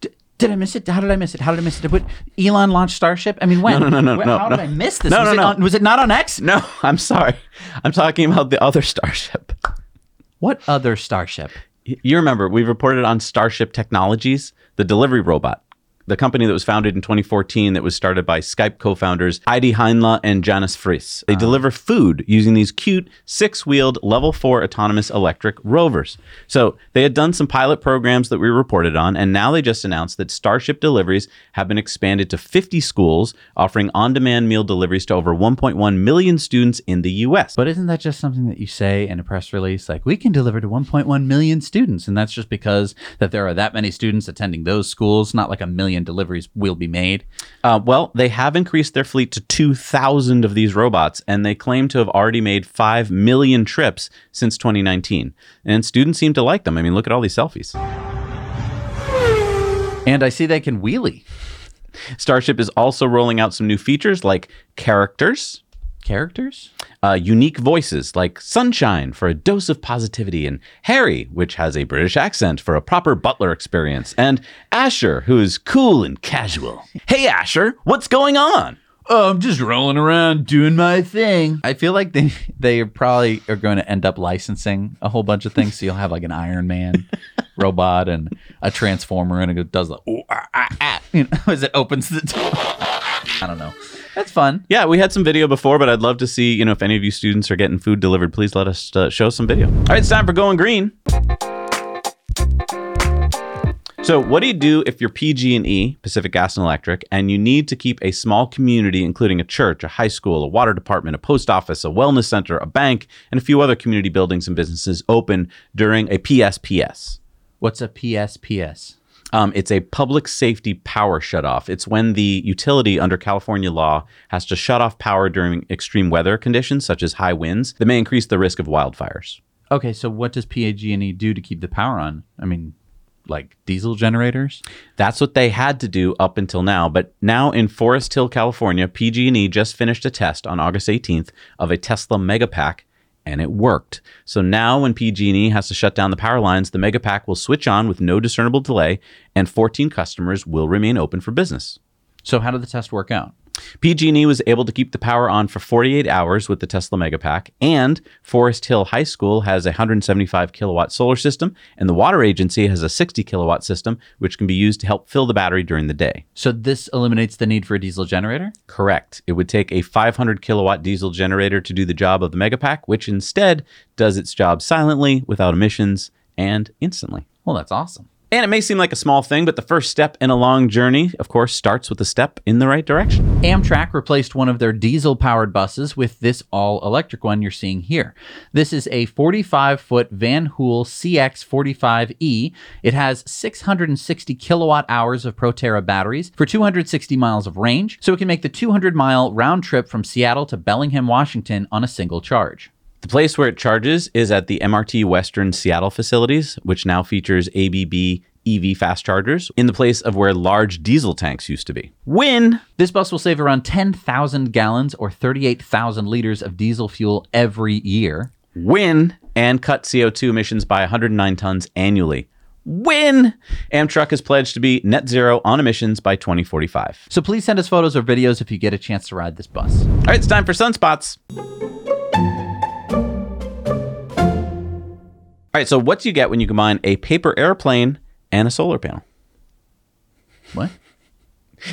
D- did I miss it? How did I miss it? How did I miss it? What, Elon launched Starship? I mean, when? No, no, no, no, When- no, How no. did I miss this? No, was, no, it no. On, was it not on X? No, [LAUGHS] I'm sorry. I'm talking about the other Starship. What other Starship? You remember, we reported on Starship Technologies, the delivery robot, the company that was founded in 2014 that was started by Skype co founders Ahti Heinla and Janus Friis. They ah. deliver food using these cute six wheeled level four autonomous electric rovers. So they had done some pilot programs that we reported on, and now they just announced that Starship deliveries have been expanded to 50 schools, offering on demand meal deliveries to over 1.1 million students in the US. But isn't that just something that you say in a press release? Like, we can deliver to 1.1 million students. And that's just because that there are that many students attending those schools, not like a million deliveries will be made. Uh, well, they have increased their fleet to 2,000 of these robots, and they claim to have already made 5 million trips since 2019. And students seem to like them. I mean, look at all these selfies. And I see they can wheelie Starship is also rolling out some new features like characters, characters. uh, unique voices like Sunshine for a dose of positivity, and Harry, which has a British accent for a proper butler experience, and Asher, who is cool and casual. Hey, Asher, what's going on? oh, I'm just rolling around doing my thing. I feel like they they probably are going to end up licensing a whole bunch of things. So you'll have like an Iron Man [LAUGHS] robot and a transformer, and it does the ooh, ah, ah, ah, you know, [LAUGHS] as it opens the door. I don't know. That's fun. Yeah, we had some video before, but I'd love to see, you know, if any of you students are getting food delivered, please let us uh, show some video. All right, it's time for Going Green. So, what do you do if you're PG&E, Pacific Gas and Electric, and you need to keep a small community including a church, a high school, a water department, a post office, a wellness center, a bank, and a few other community buildings and businesses open during a PSPS? What's a PSPS? Um, it's a public safety power shutoff. It's when the utility under California law has to shut off power during extreme weather conditions, such as high winds, that may increase the risk of wildfires. Okay, so what does PG&E do to keep the power on? I mean, like diesel generators? That's what they had to do up until now. But now in Forest Hill, California, PG&E just finished a test on August 18th of a Tesla Megapack, and it worked. So now when PG&E has to shut down the power lines, the Megapack will switch on with no discernible delay, and 14 customers will remain open for business. So how did the test work out? PG&E was able to keep the power on for 48 hours with the Tesla Megapack, and Forest Hill High School has a 175 kilowatt solar system, and the water agency has a 60 kilowatt system, which can be used to help fill the battery during the day. So this eliminates the need for a diesel generator? Correct. It would take a 500 kilowatt diesel generator to do the job of the Megapack, which instead does its job silently, without emissions, and instantly. Well, that's awesome. And it may seem like a small thing, but the first step in a long journey, of course, starts with a step in the right direction. Amtrak replaced one of their diesel powered buses with this all electric one you're seeing here. This is a 45 foot Van Hool CX45E. It has 660 kilowatt hours of Proterra batteries for 260 miles of range, so it can make the 200 mile round trip from Seattle to Bellingham, Washington on a single charge. The place where it charges is at the MTR Western Seattle facilities, which now features ABB EV fast chargers in the place of where large diesel tanks used to be. Win! This bus will save around 10,000 gallons or 38,000 liters of diesel fuel every year. Win! And cut CO2 emissions by 109 tons annually. Win! Amtrak has pledged to be net zero on emissions by 2045. So please send us photos or videos if you get a chance to ride this bus. All right, it's time for sunspots. All right, so what do you get when you combine a paper airplane and a solar panel? What?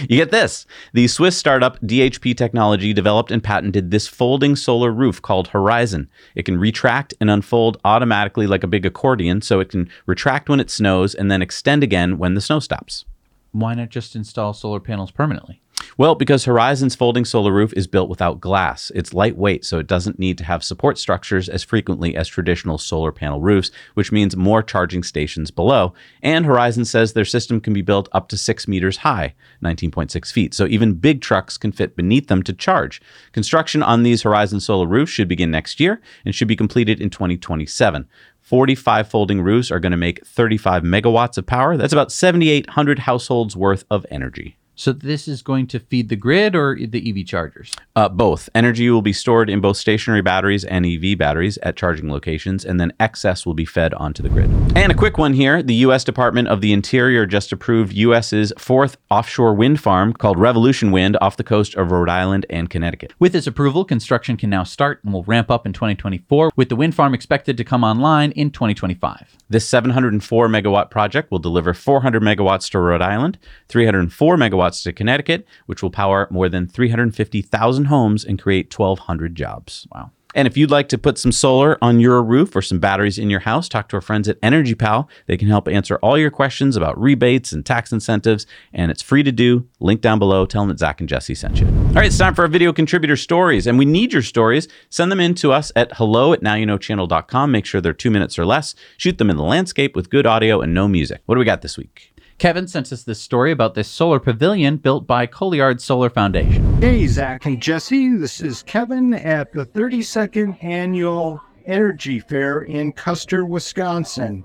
You get this. The Swiss startup DHP Technology developed and patented this folding solar roof called Horizon. It can retract and unfold automatically like a big accordion, so it can retract when it snows and then extend again when the snow stops. Why not just install solar panels permanently? Well, because Horizon's folding solar roof is built without glass. It's lightweight, so it doesn't need to have support structures as frequently as traditional solar panel roofs, which means more charging stations below. And Horizon says their system can be built up to six meters high, 19.6 feet, so even big trucks can fit beneath them to charge. Construction on these Horizon solar roofs should begin next year and should be completed in 2027. 45 folding roofs are going to make 35 megawatts of power. That's about 7,800 households worth of energy. So this is going to feed the grid or the EV chargers? Uh, both. Energy will be stored in both stationary batteries and EV batteries at charging locations, and then excess will be fed onto the grid. And a quick one here the U.S. Department of the Interior just approved U.S.'s fourth offshore wind farm called Revolution Wind off the coast of Rhode Island and Connecticut. With this approval, construction can now start and will ramp up in 2024, with the wind farm expected to come online in 2025. This 704 megawatt project will deliver 400 megawatts to Rhode Island, 304 megawatts to Connecticut, which will power more than 350,000 homes and create 1,200 jobs. Wow. And if you'd like to put some solar on your roof or some batteries in your house, talk to our friends at Energy Pal. They can help answer all your questions about rebates and tax incentives, and it's free to do. Link down below. Tell them that Zach and Jesse sent you. All right, it's time for our video contributor stories, and we need your stories. Send them in to us at hello at nowyouknowchannel.com. Make sure they're two minutes or less. Shoot them in the landscape with good audio and no music. What do we got this week? Kevin sent us this story about this solar pavilion built by Colliard Solar Foundation. Hey, Zach and Jesse. This is Kevin at the 32nd Annual Energy Fair in Custer, Wisconsin.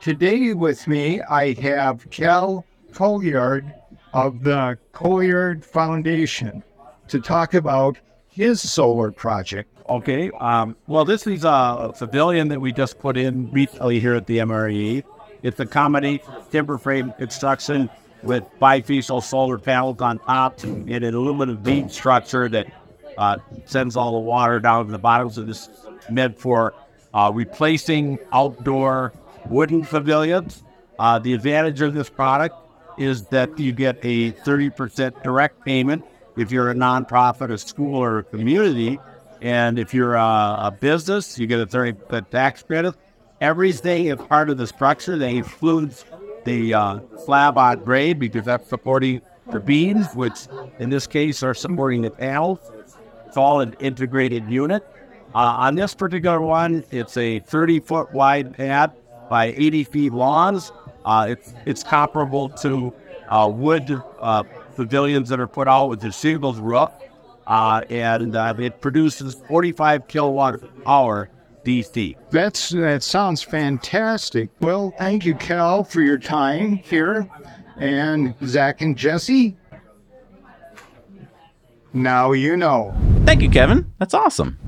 Today with me, I have Cal Colliard of the Colliard Foundation to talk about his solar project. Okay. Um, well, this is a pavilion that we just put in recently here at the MRE. It's a comedy timber frame construction with bifacial solar panels on top and an aluminum beam structure that uh, sends all the water down to the bottom. So this is meant for uh, replacing outdoor wooden pavilions. Uh, the advantage of this product is that you get a 30% direct payment if you're a nonprofit, a school, or a community. And if you're a, a business, you get a 30% tax credit. Everything is part of the structure. They includes the uh, slab on grade because that's supporting the beams, which in this case are supporting the panels. It's all an integrated unit. Uh, on this particular one, it's a 30 foot wide pad by 80 feet long. Uh, it's, it's comparable to uh, wood uh, pavilions that are put out with the shingles roof. Uh, and it produces 45 kilowatt hour DC. That's that sounds fantastic. Well, thank you, Cal, for your time here, and Zach and Jesse. Now you know. Thank you, Kevin. That's awesome.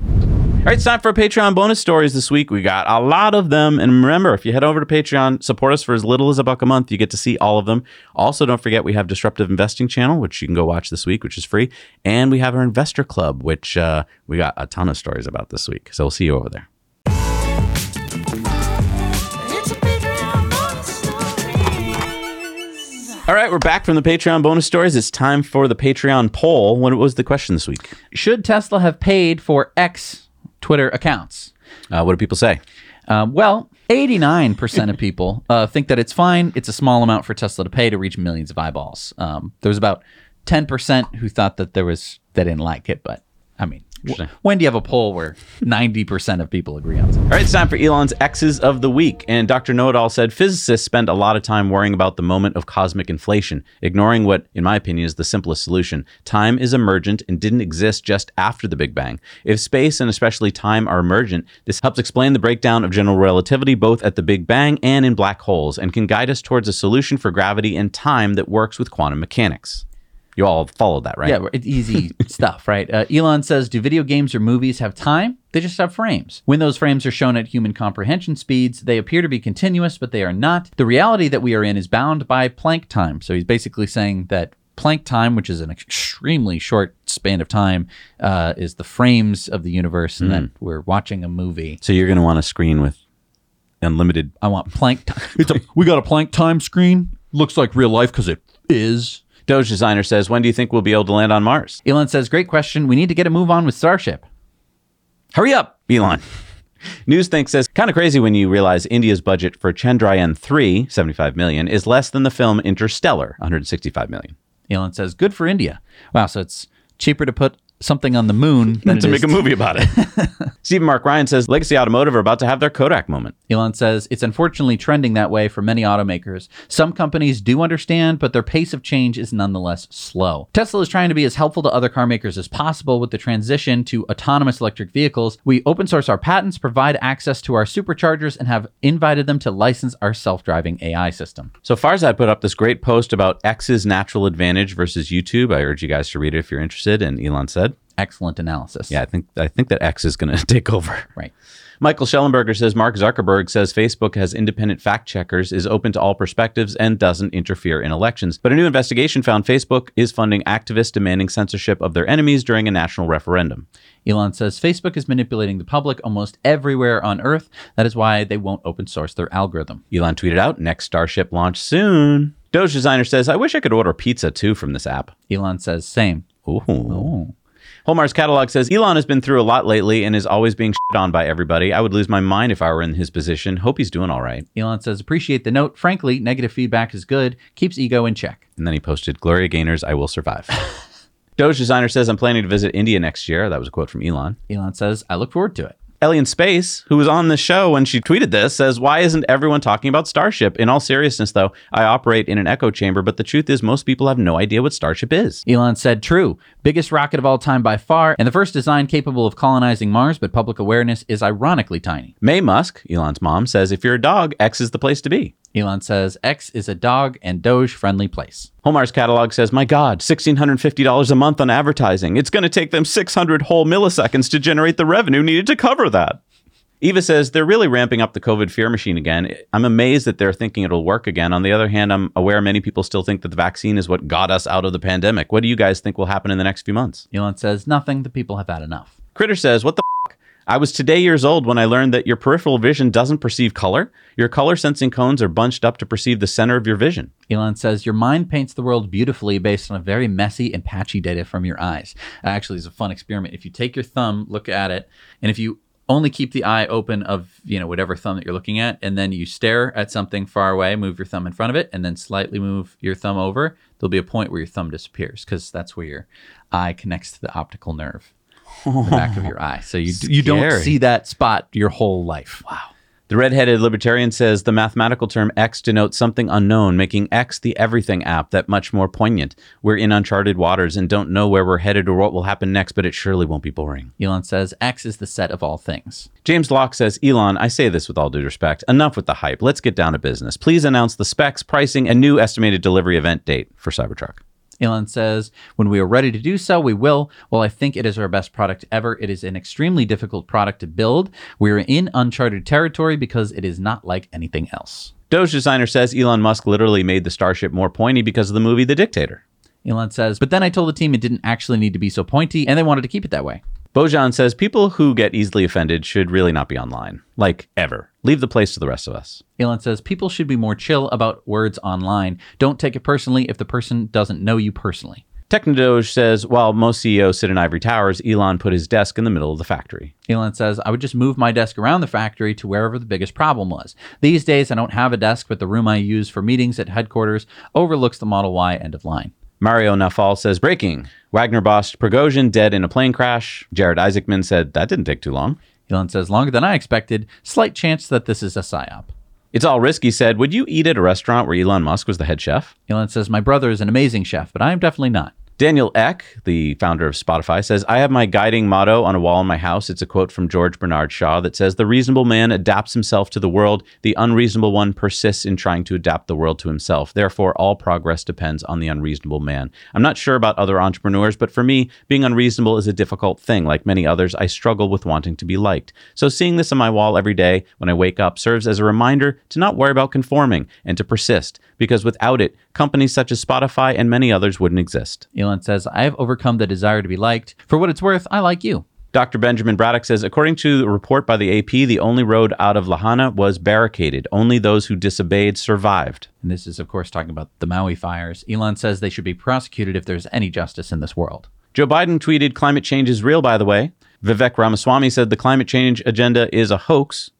All right, it's time for Patreon bonus stories this week. We got a lot of them. And remember, if you head over to Patreon, support us for as little as a buck a month, you get to see all of them. Also, don't forget we have Disruptive Investing channel, which you can go watch this week, which is free. And we have our Investor Club, which uh, we got a ton of stories about this week. So we'll see you over there. All right, we're back from the Patreon bonus stories. It's time for the Patreon poll. What was the question this week? Should Tesla have paid for X Twitter accounts? Uh, what do people say? Um, well, 89% of people uh, think that it's fine. It's a small amount for Tesla to pay to reach millions of eyeballs. Um, there was about 10% who thought that there was, they didn't like it, but I mean, when do you have a poll where 90% of people agree on something? All right, it's time for Elon's X's of the week. And Dr. Know It All said physicists spend a lot of time worrying about the moment of cosmic inflation, ignoring what, in my opinion, is the simplest solution. Time is emergent and didn't exist just after the Big Bang. If space and especially time are emergent, this helps explain the breakdown of general relativity both at the Big Bang and in black holes, and can guide us towards a solution for gravity and time that works with quantum mechanics. You all followed that, right? Yeah, it's easy [LAUGHS] stuff, right? Uh, Elon says, Do video games or movies have time? They just have frames. When those frames are shown at human comprehension speeds, they appear to be continuous, but they are not. The reality that we are in is bound by Planck time. So he's basically saying that Planck time, which is an extremely short span of time, uh, is the frames of the universe, and that we're watching a movie. So you're going to want a screen with unlimited. I want Planck time. we got a Planck time screen. Looks like real life because it is. Doge designer says, when do you think we'll be able to land on Mars? Elon says, Great question. We need to get a move on with Starship. Hurry up, Elon. [LAUGHS] Newsthink says, kind of crazy when you realize India's budget for Chandrayaan 3, 75 million, is less than the film Interstellar, 165 million. Elon says, Good for India. Wow, so it's cheaper to put something on the moon [LAUGHS] to make a movie about it. [LAUGHS] Stephen Mark Ryan says, Legacy Automotive are about to have their Kodak moment. Elon says it's unfortunately trending that way for many automakers. Some companies do understand, but their pace of change is nonetheless slow. Tesla is trying to be as helpful to other car makers as possible with the transition to autonomous electric vehicles. We open source our patents, provide access to our superchargers, and have invited them to license our self driving AI system. So Farzad put up this great post about X's natural advantage versus YouTube. I urge you guys to read it if you're interested. And Elon said, Excellent analysis. Yeah, I think I think that X is going [LAUGHS] to take over. Right. Michael Shellenberger says Mark Zuckerberg says Facebook has independent fact checkers, is open to all perspectives, and doesn't interfere in elections. But a new investigation found Facebook is funding activists demanding censorship of their enemies during a national referendum. Elon says Facebook is manipulating the public almost everywhere on Earth. That is why they won't open source their algorithm. Elon tweeted out, next Starship launch soon. Doge designer says, I wish I could order pizza too from this app. Elon says same. Ooh. Oh. Whole Mars catalog says Elon has been through a lot lately and is always being shit on by everybody. I would lose my mind if I were in his position. Hope he's doing all right. Elon says appreciate the note. Frankly, negative feedback is good. Keeps ego in check. And then he posted, Gloria Gaynors, I will survive. [LAUGHS] Doge designer says, I'm planning to visit India next year. That was a quote from Elon. Elon says I look forward to it. Ellie in Space, who was on the show when she tweeted this, says, Why isn't everyone talking about Starship? In all seriousness, though, I operate in an echo chamber, but the truth is, most people have no idea what Starship is. Elon said, True. Biggest rocket of all time by far, and the first design capable of colonizing Mars, but public awareness is ironically tiny. Maye Musk, Elon's mom, says, If you're a dog, X is the place to be. Elon says X is a dog and Doge friendly place. Whole Mars catalog says, My God, $1,650 a month on advertising. It's going to take them 600 whole milliseconds to generate the revenue needed to cover that. Eva says they're really ramping up the COVID fear machine again. I'm amazed that they're thinking it'll work again. On the other hand, I'm aware many people still think that the vaccine is what got us out of the pandemic. What do you guys think will happen in the next few months? Elon says nothing. The people have had enough. Critter says, What the? I was today years old when I learned that your peripheral vision doesn't perceive color. Your color sensing cones are bunched up to perceive the center of your vision. Elon says your mind paints the world beautifully based on a very messy and patchy data from your eyes. Actually, it's a fun experiment. If you take your thumb, look at it, and if you only keep the eye open of you know whatever thumb that you're looking at and then you stare at something far away move your thumb in front of it and then slightly move your thumb over there'll be a point where your thumb disappears because that's where your eye connects to the optical nerve the back of your [LAUGHS] eye so you, you don't Scary. see that spot your whole life wow The redheaded libertarian says the mathematical term X denotes something unknown, making X the everything app that much more poignant. We're in uncharted waters and don't know where we're headed or what will happen next, but it surely won't be boring. elon says x is the set of all things James Locke says, Elon, I say this with all due respect. Enough with the hype. Let's get down to business. Please announce the specs, pricing, and new estimated delivery event date for Cybertruck. Elon says, when we are ready to do so, we will. While I think it is our best product ever, it is an extremely difficult product to build. We are in uncharted territory because it is not like anything else. Doge designer says Elon Musk literally made the Starship more pointy because of the movie The Dictator. Elon says, but then I told the team it didn't actually need to be so pointy, and they wanted to keep it that way. Bojan says people who get easily offended should really not be online. Like, ever. Leave the place to the rest of us. Elon says, people should be more chill about words online. Don't take it personally if the person doesn't know you personally. Technodoge says while most CEOs sit in ivory towers, Elon put his desk in the middle of the factory. Elon says, I would just move my desk around the factory to wherever the biggest problem was. These days, I don't have a desk, but the room I use for meetings at headquarters overlooks the Model Y end of line. Mario Nawfal says breaking. Wagner boss Prigozhin dead in a plane crash. Jared Isaacman said that didn't take too long. Elon says, longer than I expected. Slight chance that this is a psyop. It's all risky said, would you eat at a restaurant where Elon Musk was the head chef? Elon says, my brother is an amazing chef, but I am definitely not. Daniel Ek, the founder of Spotify, says, I have my guiding motto on a wall in my house. It's a quote from George Bernard Shaw that says, The reasonable man adapts himself to the world. The unreasonable one persists in trying to adapt the world to himself. Therefore, all progress depends on the unreasonable man. I'm not sure about other entrepreneurs, but for me, being unreasonable is a difficult thing. Like many others, I struggle with wanting to be liked. So seeing this on my wall every day when I wake up serves as a reminder to not worry about conforming and to persist, because without it, companies such as Spotify and many others wouldn't exist. Elon says, I have overcome the desire to be liked. For what it's worth, I like you. Dr. Benjamin Braddock says, according to a report by the AP, the only road out of Lahaina was barricaded. Only those who disobeyed survived. And this is, of course, talking about the Maui fires. Elon says they should be prosecuted if there's any justice in this world. Joe Biden tweeted, climate change is real, by the way. Vivek Ramaswamy said the climate change agenda is a hoax.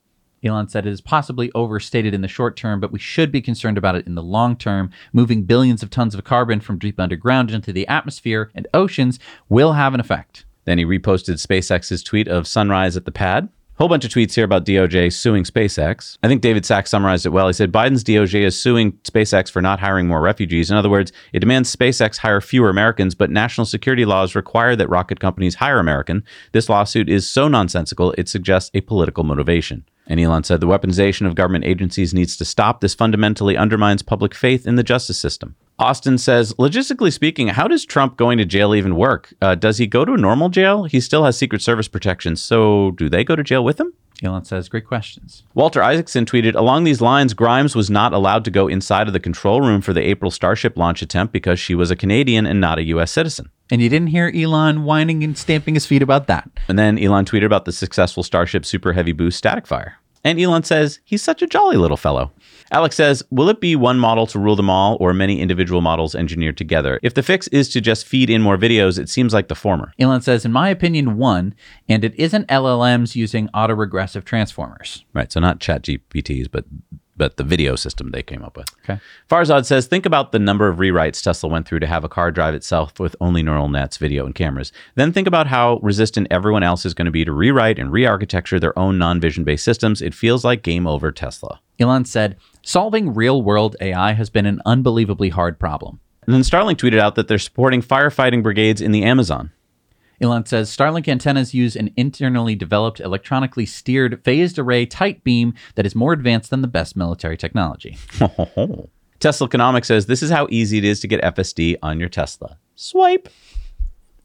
Elon said it is possibly overstated in the short term, but we should be concerned about it in the long term. Moving billions of tons of carbon from deep underground into the atmosphere and oceans will have an effect. Then he reposted SpaceX's tweet of sunrise at the pad. Whole bunch of tweets here about DOJ suing SpaceX. I think David Sacks summarized it well. He said Biden's DOJ is suing SpaceX for not hiring more refugees. In other words, it demands SpaceX hire fewer Americans, but national security laws require that rocket companies hire American. This lawsuit is so nonsensical, it suggests a political motivation. And Elon said the weaponization of government agencies needs to stop. This fundamentally undermines public faith in the justice system. Austin says, logistically speaking, how does Trump going to jail even work? Uh, does he go to a normal jail? He still has Secret Service protection, so do they go to jail with him? Elon says, great questions. Walter Isaacson tweeted, along these lines, Grimes was not allowed to go inside of the control room for the April Starship launch attempt because she was a Canadian and not a U.S. citizen. And you didn't hear Elon whining and stamping his feet about that. And then Elon tweeted about the successful Starship Super Heavy Boost static fire. And Elon says, he's such a jolly little fellow. Alex says, will it be one model to rule them all or many individual models engineered together? If the fix is to just feed in more videos, it seems like the former. Elon says, in my opinion, one, and it isn't LLMs using autoregressive transformers. Right, so not chat GPTs, but but the video system they came up with. Okay. Farzad says, think about the number of rewrites Tesla went through to have a car drive itself with only neural nets, video, and cameras. Then think about how resistant everyone else is going to be to rewrite and re-architecture their own non-vision based systems. It feels like game over Tesla. Elon said, solving real world AI has been an unbelievably hard problem. And then Starlink tweeted out that they're supporting firefighting brigades in the Amazon. Elon says Starlink antennas use an internally developed, electronically steered, phased array tight beam that is more advanced than the best military technology. [LAUGHS] Tesla Economics says this is how easy it is to get FSD on your Tesla. Swipe.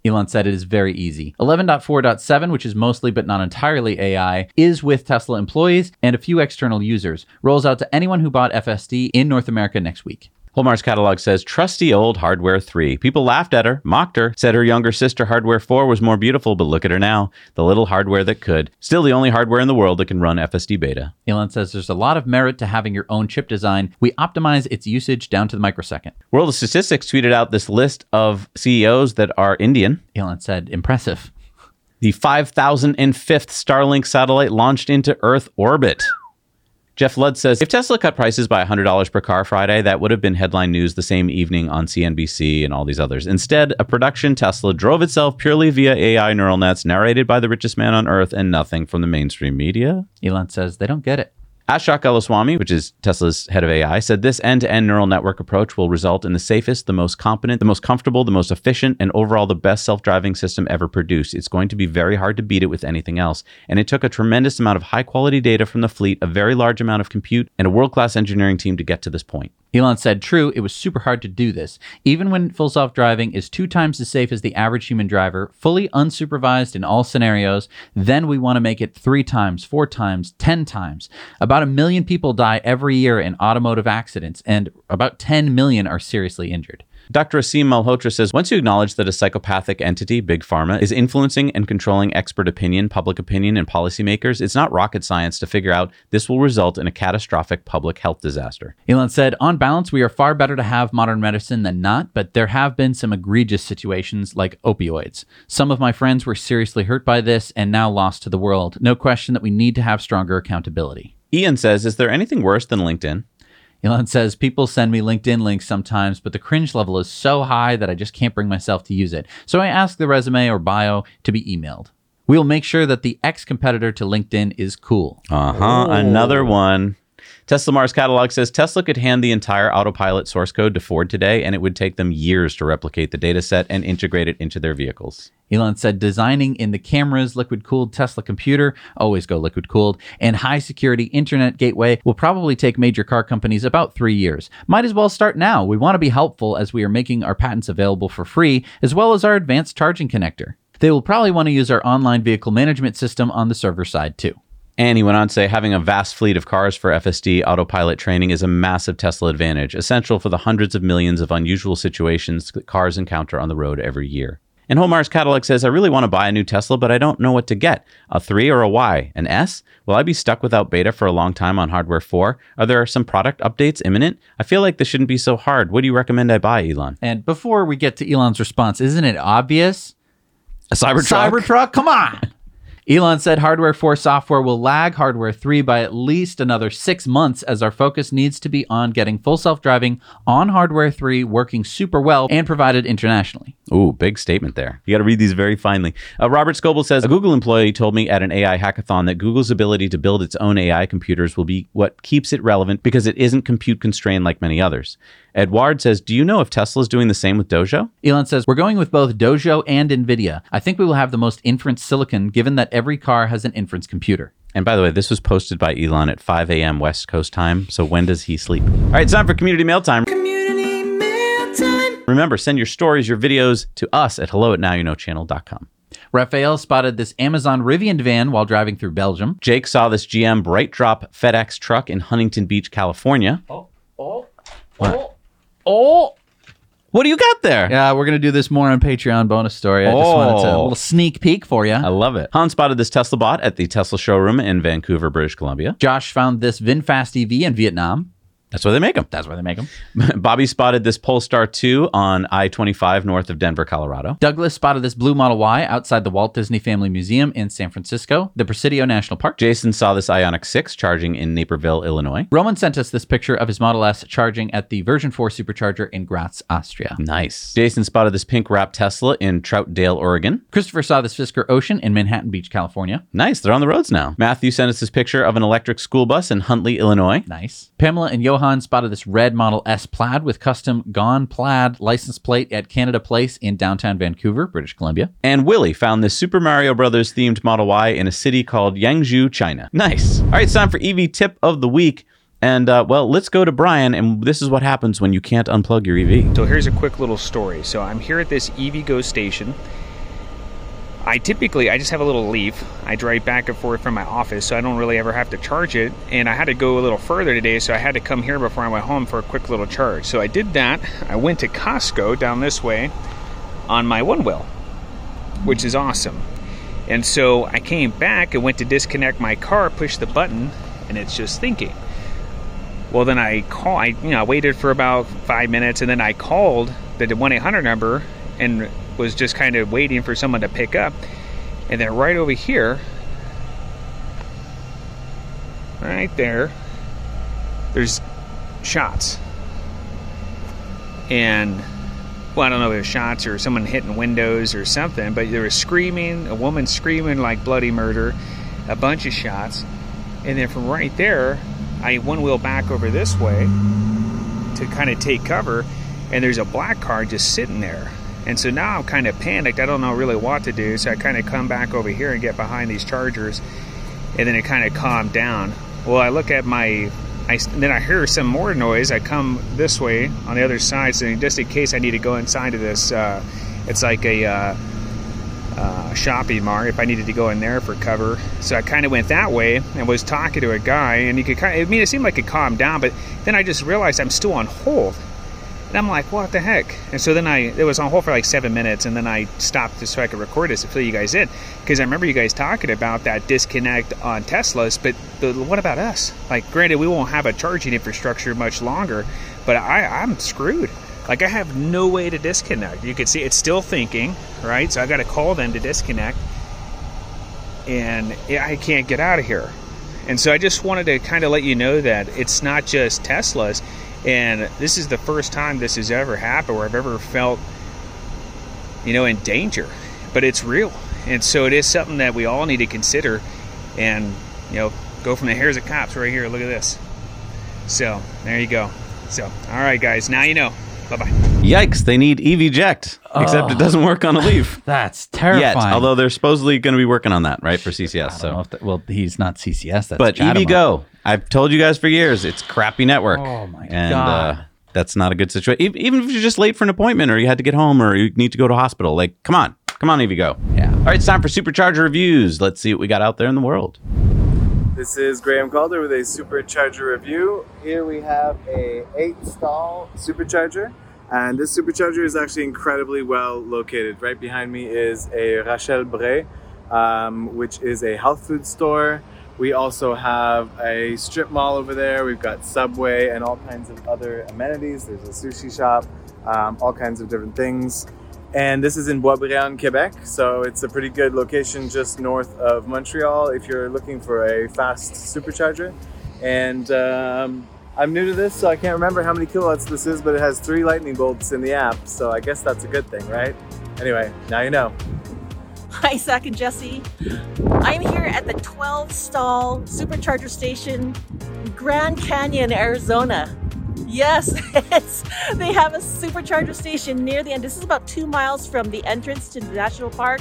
Elon said it is very easy. 11.4.7, which is mostly but not entirely AI, is with Tesla employees and a few external users. Rolls out to anyone who bought FSD in North America next week. Whole Mars catalog says trusty old Hardware 3. People laughed at her, mocked her, said her younger sister Hardware 4 was more beautiful, but look at her now. The little hardware that could. Still the only hardware in the world that can run FSD beta. Elon says there's a lot of merit to having your own chip design. We optimize its usage down to the microsecond. World of Statistics tweeted out this list of CEOs that are Indian. Elon said, impressive. The 5005th Starlink satellite launched into Earth orbit. Jeff Ludd says if Tesla cut prices by $100 per car Friday, that would have been headline news the same evening on CNBC and all these others. Instead, a production Tesla drove itself purely via AI neural nets narrated by the richest man on earth and nothing from the mainstream media. Elon says they don't get it. Ashok Elluswamy, which is Tesla's head of AI, said this end to end neural network approach will result in the safest, the most competent, the most comfortable, the most efficient, and overall the best self driving system ever produced. It's going to be very hard to beat it with anything else. And it took a tremendous amount of high quality data from the fleet, a very large amount of compute, and a world class engineering team to get to this point. Elon said, True, it was super hard to do this. Even when full self driving is two times as safe as the average human driver, fully unsupervised in all scenarios, then we want to make it three times, four times, 10 times. About a million people die every year in automotive accidents, and about 10 million are seriously injured. Dr. Aseem Malhotra says once you acknowledge that a psychopathic entity, Big Pharma, is influencing and controlling expert opinion, public opinion, and policymakers, it's not rocket science to figure out this will result in a catastrophic public health disaster. Elon said, On balance, we are far better to have modern medicine than not, but there have been some egregious situations like opioids. Some of my friends were seriously hurt by this and now lost to the world. No question that we need to have stronger accountability. Ian says, Is there anything worse than LinkedIn? Elon says, People send me LinkedIn links sometimes, but the cringe level is so high that I just can't bring myself to use it. So I ask the resume or bio to be emailed. We will make sure that the ex competitor to LinkedIn is cool. Uh huh. Another one. Tesla Mars catalog says Tesla could hand the entire autopilot source code to Ford today, and it would take them years to replicate the data set and integrate it into their vehicles. Elon said designing in the cameras liquid cooled Tesla computer, always go liquid cooled, and high security internet gateway will probably take major car companies about three years. Might as well start now. We want to be helpful as we are making our patents available for free, as well as our advanced charging connector. They will probably want to use our online vehicle management system on the server side too. And he went on to say having a vast fleet of cars for FSD autopilot training is a massive Tesla advantage, essential for the hundreds of millions of unusual situations that cars encounter on the road every year. And Whole Mars catalog says, I really want to buy a new Tesla, but I don't know what to get. A 3 or a Y? An S? Will I be stuck without beta for a long time on hardware 4? Are there some product updates imminent? I feel like this shouldn't be so hard. What do you recommend I buy, Elon? And before we get to Elon's response, isn't it obvious? A Cybertruck? Cybertruck, come on. [LAUGHS] Elon said Hardware 4 software will lag Hardware 3 by at least another six months as our focus needs to be on getting full self driving on Hardware 3 working super well and provided internationally. Ooh, big statement there. You got to read these very finely. Uh, Robert Scoble says a Google employee told me at an AI hackathon that Google's ability to build its own AI computers will be what keeps it relevant because it isn't compute constrained like many others. Edward says, Do you know if Tesla's doing the same with Dojo? Elon says, We're going with both Dojo and NVIDIA. I think we will have the most inference silicon given that every car has an inference computer. And by the way, this was posted by Elon at 5 a.m. West Coast time. So when does he sleep? All right, it's time for community mail time. Community mail time. Remember, send your stories, your videos to us at hello at nowyouknowchannel.com. Raphael spotted this Amazon Rivian van while driving through Belgium. Jake saw this GM BrightDrop FedEx truck in Huntington Beach, California. Oh, oh, oh, oh. What do you got there? Yeah, we're going to do this more on Patreon bonus story. I just wanted to, a Oh. little sneak peek for you. I love it. Han spotted this Tesla bot at the Tesla showroom in Vancouver, British Columbia. Josh found this VinFast EV in Vietnam. That's where they make them. That's where they make them. [LAUGHS] Bobby spotted this Polestar 2 on I 25 north of Denver, Colorado. Douglas spotted this blue Model Y outside the Walt Disney Family Museum in San Francisco, the Presidio National Park. Jason saw this Ioniq 6 charging in Naperville, Illinois. Roman sent us this picture of his Model S charging at the version 4 supercharger in Graz, Austria. Nice. Jason spotted this pink wrap Tesla in Troutdale, Oregon. Christopher saw this Fisker Ocean in Manhattan Beach, California. Nice. They're on the roads now. Matthew sent us this picture of an electric school bus in Huntley, Illinois. Nice. Pamela and Johan spotted this red Model S plaid with custom Gone Plaid license plate at Canada Place in downtown Vancouver, British Columbia. And Willie found this Super Mario Brothers themed Model Y in a city called Yangzhou, China. Nice. All right, it's time for EV tip of the week. And uh, well, let's go to Brian. And this is what happens when you can't unplug your EV. So here's a quick little story. So I'm here at this EVgo station, I typically I just have a little leaf. I drive back and forth from my office, so I don't really ever have to charge it. And I had to go a little further today, so I had to come here before I went home for a quick little charge. So I did that. I went to Costco down this way on my one wheel, which is awesome. And so I came back and went to disconnect my car, pushed the button, and it's just thinking. Well, then I call. I you know I waited for about five minutes, and then I called the one eight hundred number and was just kind of waiting for someone to pick up. And then right over here, right there, there's shots. And well, I don't know if it was shots or someone hitting windows or something, but there was screaming, a woman screaming like bloody murder, a bunch of shots. And then from right there, I one wheel back over this way to kind of take cover, and there's a black car just sitting there. And so now I'm kind of panicked. I don't know really what to do. So I kind of come back over here and get behind these chargers, and then it kind of calmed down. Well, I look at my, I then I hear some more noise. I come this way on the other side, so just in case I need to go inside of this, uh, it's like a uh, uh, shopping mart. If I needed to go in there for cover, so I kind of went that way and was talking to a guy, and he could kind of, I mean, it seemed like it calmed down, but then I just realized I'm still on hold. And I'm like, what the heck? And so then I, it was on hold for like seven minutes, and then I stopped just so I could record this to fill you guys in. Because I remember you guys talking about that disconnect on Teslas, but the, what about us? Like, granted, we won't have a charging infrastructure much longer, but I, I'm screwed. Like, I have no way to disconnect. You can see it's still thinking, right? So I got to call them to disconnect, and I can't get out of here. And so I just wanted to kind of let you know that it's not just Teslas and this is the first time this has ever happened where I've ever felt, you know, in danger. But it's real. And so it is something that we all need to consider and, you know, go from the hairs of cops right here. Look at this. So there you go. So, all right, guys, now you know. Bye bye. Yikes! They need EV-Ject, except it Oh. doesn't work on a Leaf [LAUGHS] That's terrifying. yet. Although they're supposedly going to be working on that, right, for CCS. I don't know So, if that- well, he's not CCS. That's but CHAdeMO. EV Go, I've told you guys for years, it's crappy network. Oh my and, God. Uh, that's not a good situation. Even if you're just late for an appointment, or you had to get home, or you need to go to hospital, like, come on, come on, EVgo. Yeah. All right, it's time for supercharger reviews. Let's see what we got out there in the world. This is Graham Calder with a supercharger review. Here we have a eight stall supercharger, and this supercharger is actually incredibly well located. Right behind me is a Rachelle Béry, um, which is a health food store. We also have a strip mall over there. We've got Subway and all kinds of other amenities. There's a sushi shop, um, all kinds of different things. And this is in Boisbriand, Quebec, so it's a pretty good location just north of Montreal if you're looking for a fast supercharger. And um, I'm new to this, so I can't remember how many kilowatts this is, but it has three lightning bolts in the app, so I guess that's a good thing, right? Anyway, now you know. Hi, Zach and Jesse. I'm here at the 12 stall supercharger station Grand Canyon, Arizona. Yes, [LAUGHS] they have a supercharger station near the end. This is about two miles from the entrance to the national park,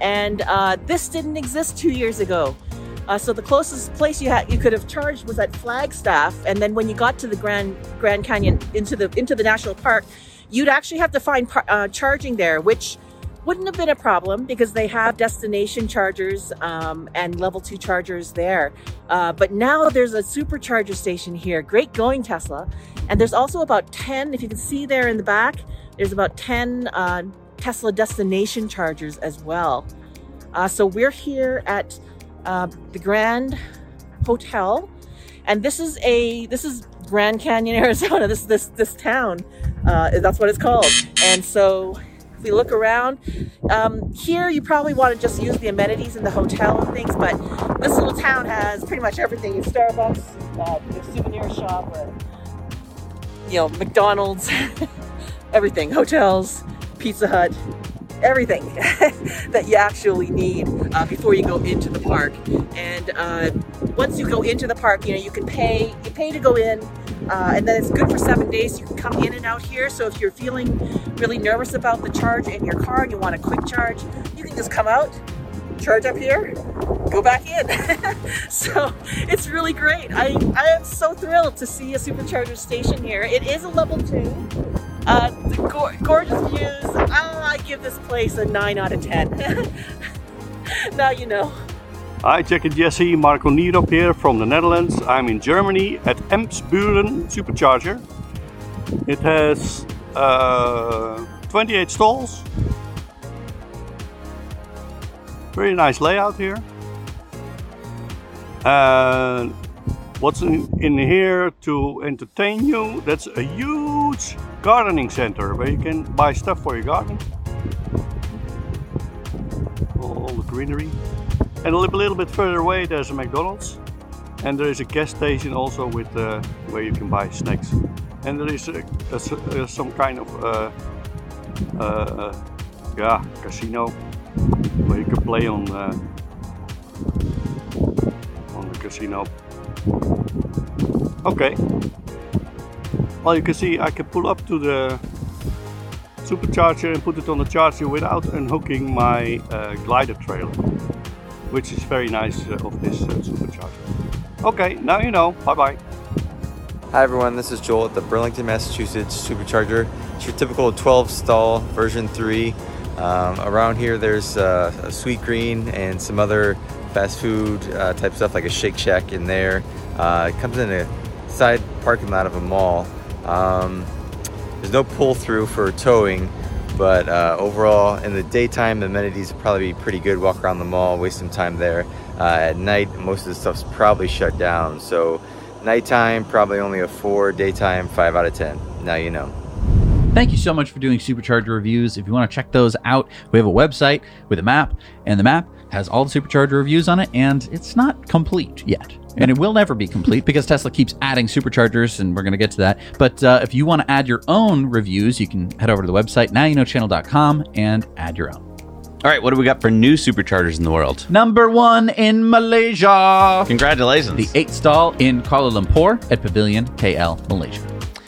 and uh, this didn't exist two years ago. Uh, so the closest place you had you could have charged was at Flagstaff, and then when you got to the Grand Grand Canyon into the into the national park, you'd actually have to find par- uh, charging there, which wouldn't have been a problem because they have destination chargers um, and level two chargers there. Uh, but now there's a supercharger station here. Great going, Tesla. And there's also about 10, if you can see there in the back, there's about 10 uh, Tesla destination chargers as well. Uh, so we're here at uh, the Grand Hotel, and this is a this is Grand Canyon, [LAUGHS] Arizona. This this this town, uh, that's what it's called. And so we look around. Um, here, you probably want to just use the amenities in the hotel and things, but this little town has pretty much everything: Starbucks, uh, a souvenir shop, a, you know, McDonald's, [LAUGHS] everything, hotels, Pizza Hut, everything [LAUGHS] that you actually need uh, before you go into the park. And uh, once you go into the park, you know you can pay. You pay to go in, uh, and then it's good for seven days. You can come in and out here. So if you're feeling really nervous about the charge in your car and you want a quick charge, you can just come out, charge up here, go back in. [LAUGHS] so it's really great. I, I am so thrilled to see a supercharger station here. It is a level two. Uh, go- gorgeous views. Oh, I give this place a 9 out of 10. [LAUGHS] now you know. Hi, Jack and Jesse. Marco Nierop here from the Netherlands. I'm in Germany at Emsburen Supercharger. It has uh, 28 stalls. Very nice layout here. And what's in, in here to entertain you? That's a huge gardening center where you can buy stuff for your garden. All the greenery. And a little, little bit further away there's a McDonald's. And there is a gas station also with uh, where you can buy snacks. And there is a, a, a, some kind of uh, uh, yeah casino where you can play on uh, on the casino. Okay. Well, you can see I can pull up to the supercharger and put it on the charger without unhooking my uh, glider trailer, which is very nice uh, of this uh, supercharger. Okay, now you know. Bye bye. Hi everyone, this is Joel at the Burlington, Massachusetts Supercharger. It's your typical 12 stall version 3. Um, around here there's uh, a Sweetgreen and some other fast food uh, type stuff like a Shake Shack in there. Uh, it comes in a side parking lot of a mall. Um, there's no pull through for towing, but uh, overall in the daytime the amenities will probably be pretty good. Walk around the mall, waste some time there. Uh, at night most of the stuff's probably shut down. So nighttime probably only a 4, daytime 5 out of 10. Now you know. Thank you so much for doing Supercharger reviews. If you want to check those out, we have a website with a map, and the map has all the Supercharger reviews on it, and it's not complete yet. And it will never be complete because Tesla keeps adding superchargers, and we're going to get to that. But uh, if you want to add your own reviews, you can head over to the website, nowyouknowchannel.com, and add your own. All right, what do we got for new superchargers in the world? Number one in Malaysia. Congratulations. The eight stall in Kuala Lumpur at Pavilion KL, Malaysia.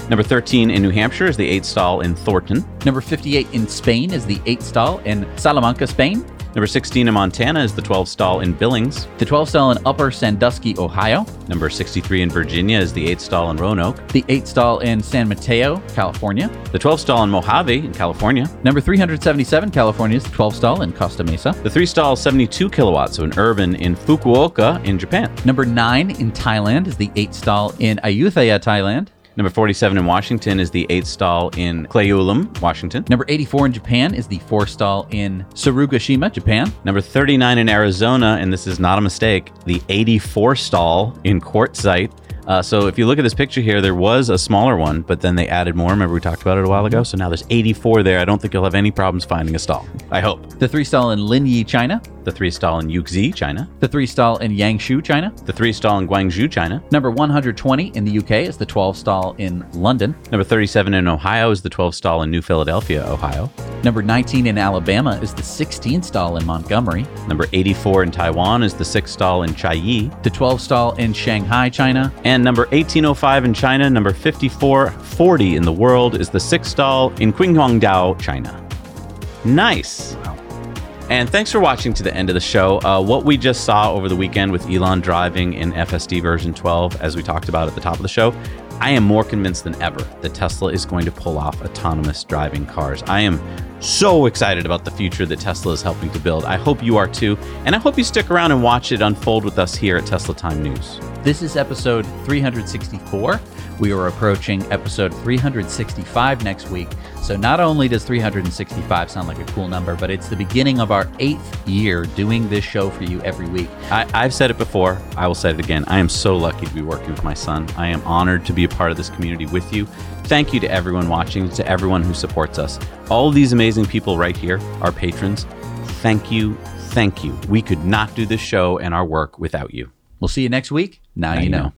Number 13 in New Hampshire is the 8 stall in Thornton. Number 58 in Spain is the 8 stall in Salamanca, Spain. Number 16 in Montana is the 12 stall in Billings. The 12 stall in Upper Sandusky, Ohio. Number 63 in Virginia is the 8 stall in Roanoke. The 8 stall in San Mateo, California. The 12 stall in Mojave in California. Number 377, California is the 12 stall in Costa Mesa. The 3 stall 72 kilowatts, so an urban in Fukuoka in Japan. Number 9 in Thailand is the 8 stall in Ayutthaya, Thailand. Number 47 in Washington is the 8 stall in Cle Elum, Washington. Number 84 in Japan is the 4 stall in Sarugashima, Japan. Number 39 in Arizona, and this is not a mistake, the 84 stall in Quartzsite. Uh, so if you look at this picture here, there was a smaller one, but then they added more. Remember we talked about it a while ago? So now there's 84 there. I don't think you'll have any problems finding a stall. I hope. The 3 stall in Linyi, China. The 3 stall in Yuxi, China. The 3 stall in Yangshu, China. The 3 stall in Guangzhou, China. Number 120 in the UK is the 12 stall in London. Number 37 in Ohio is the 12 stall in New Philadelphia, Ohio. Number 19 in Alabama is the 16 stall in Montgomery. Number 84 in Taiwan is the 6 stall in Chiayi. The 12 stall in Shanghai, China. And number 1805 in China, number 5440 in the world is the sixth stall in Qinhuangdao, China. Nice. And thanks for watching to the end of the show. Uh, what we just saw over the weekend with Elon driving in FSD version 12, as we talked about at the top of the show, I am more convinced than ever that Tesla is going to pull off autonomous driving cars. I am so excited about the future that Tesla is helping to build. I hope you are too. And I hope you stick around and watch it unfold with us here at Tesla Time News. This is episode 364. We are approaching episode 365 next week. So not only does 365 sound like a cool number, but it's the beginning of our eighth year doing this show for you every week. I, I've said it before. I will say it again. I am so lucky to be working with my son. I am honored to be a part of this community with you. Thank you to everyone watching, to everyone who supports us. All of these amazing people right here, our patrons, thank you. Thank you. We could not do this show and our work without you. We'll see you next week. Now, Now you you know. know.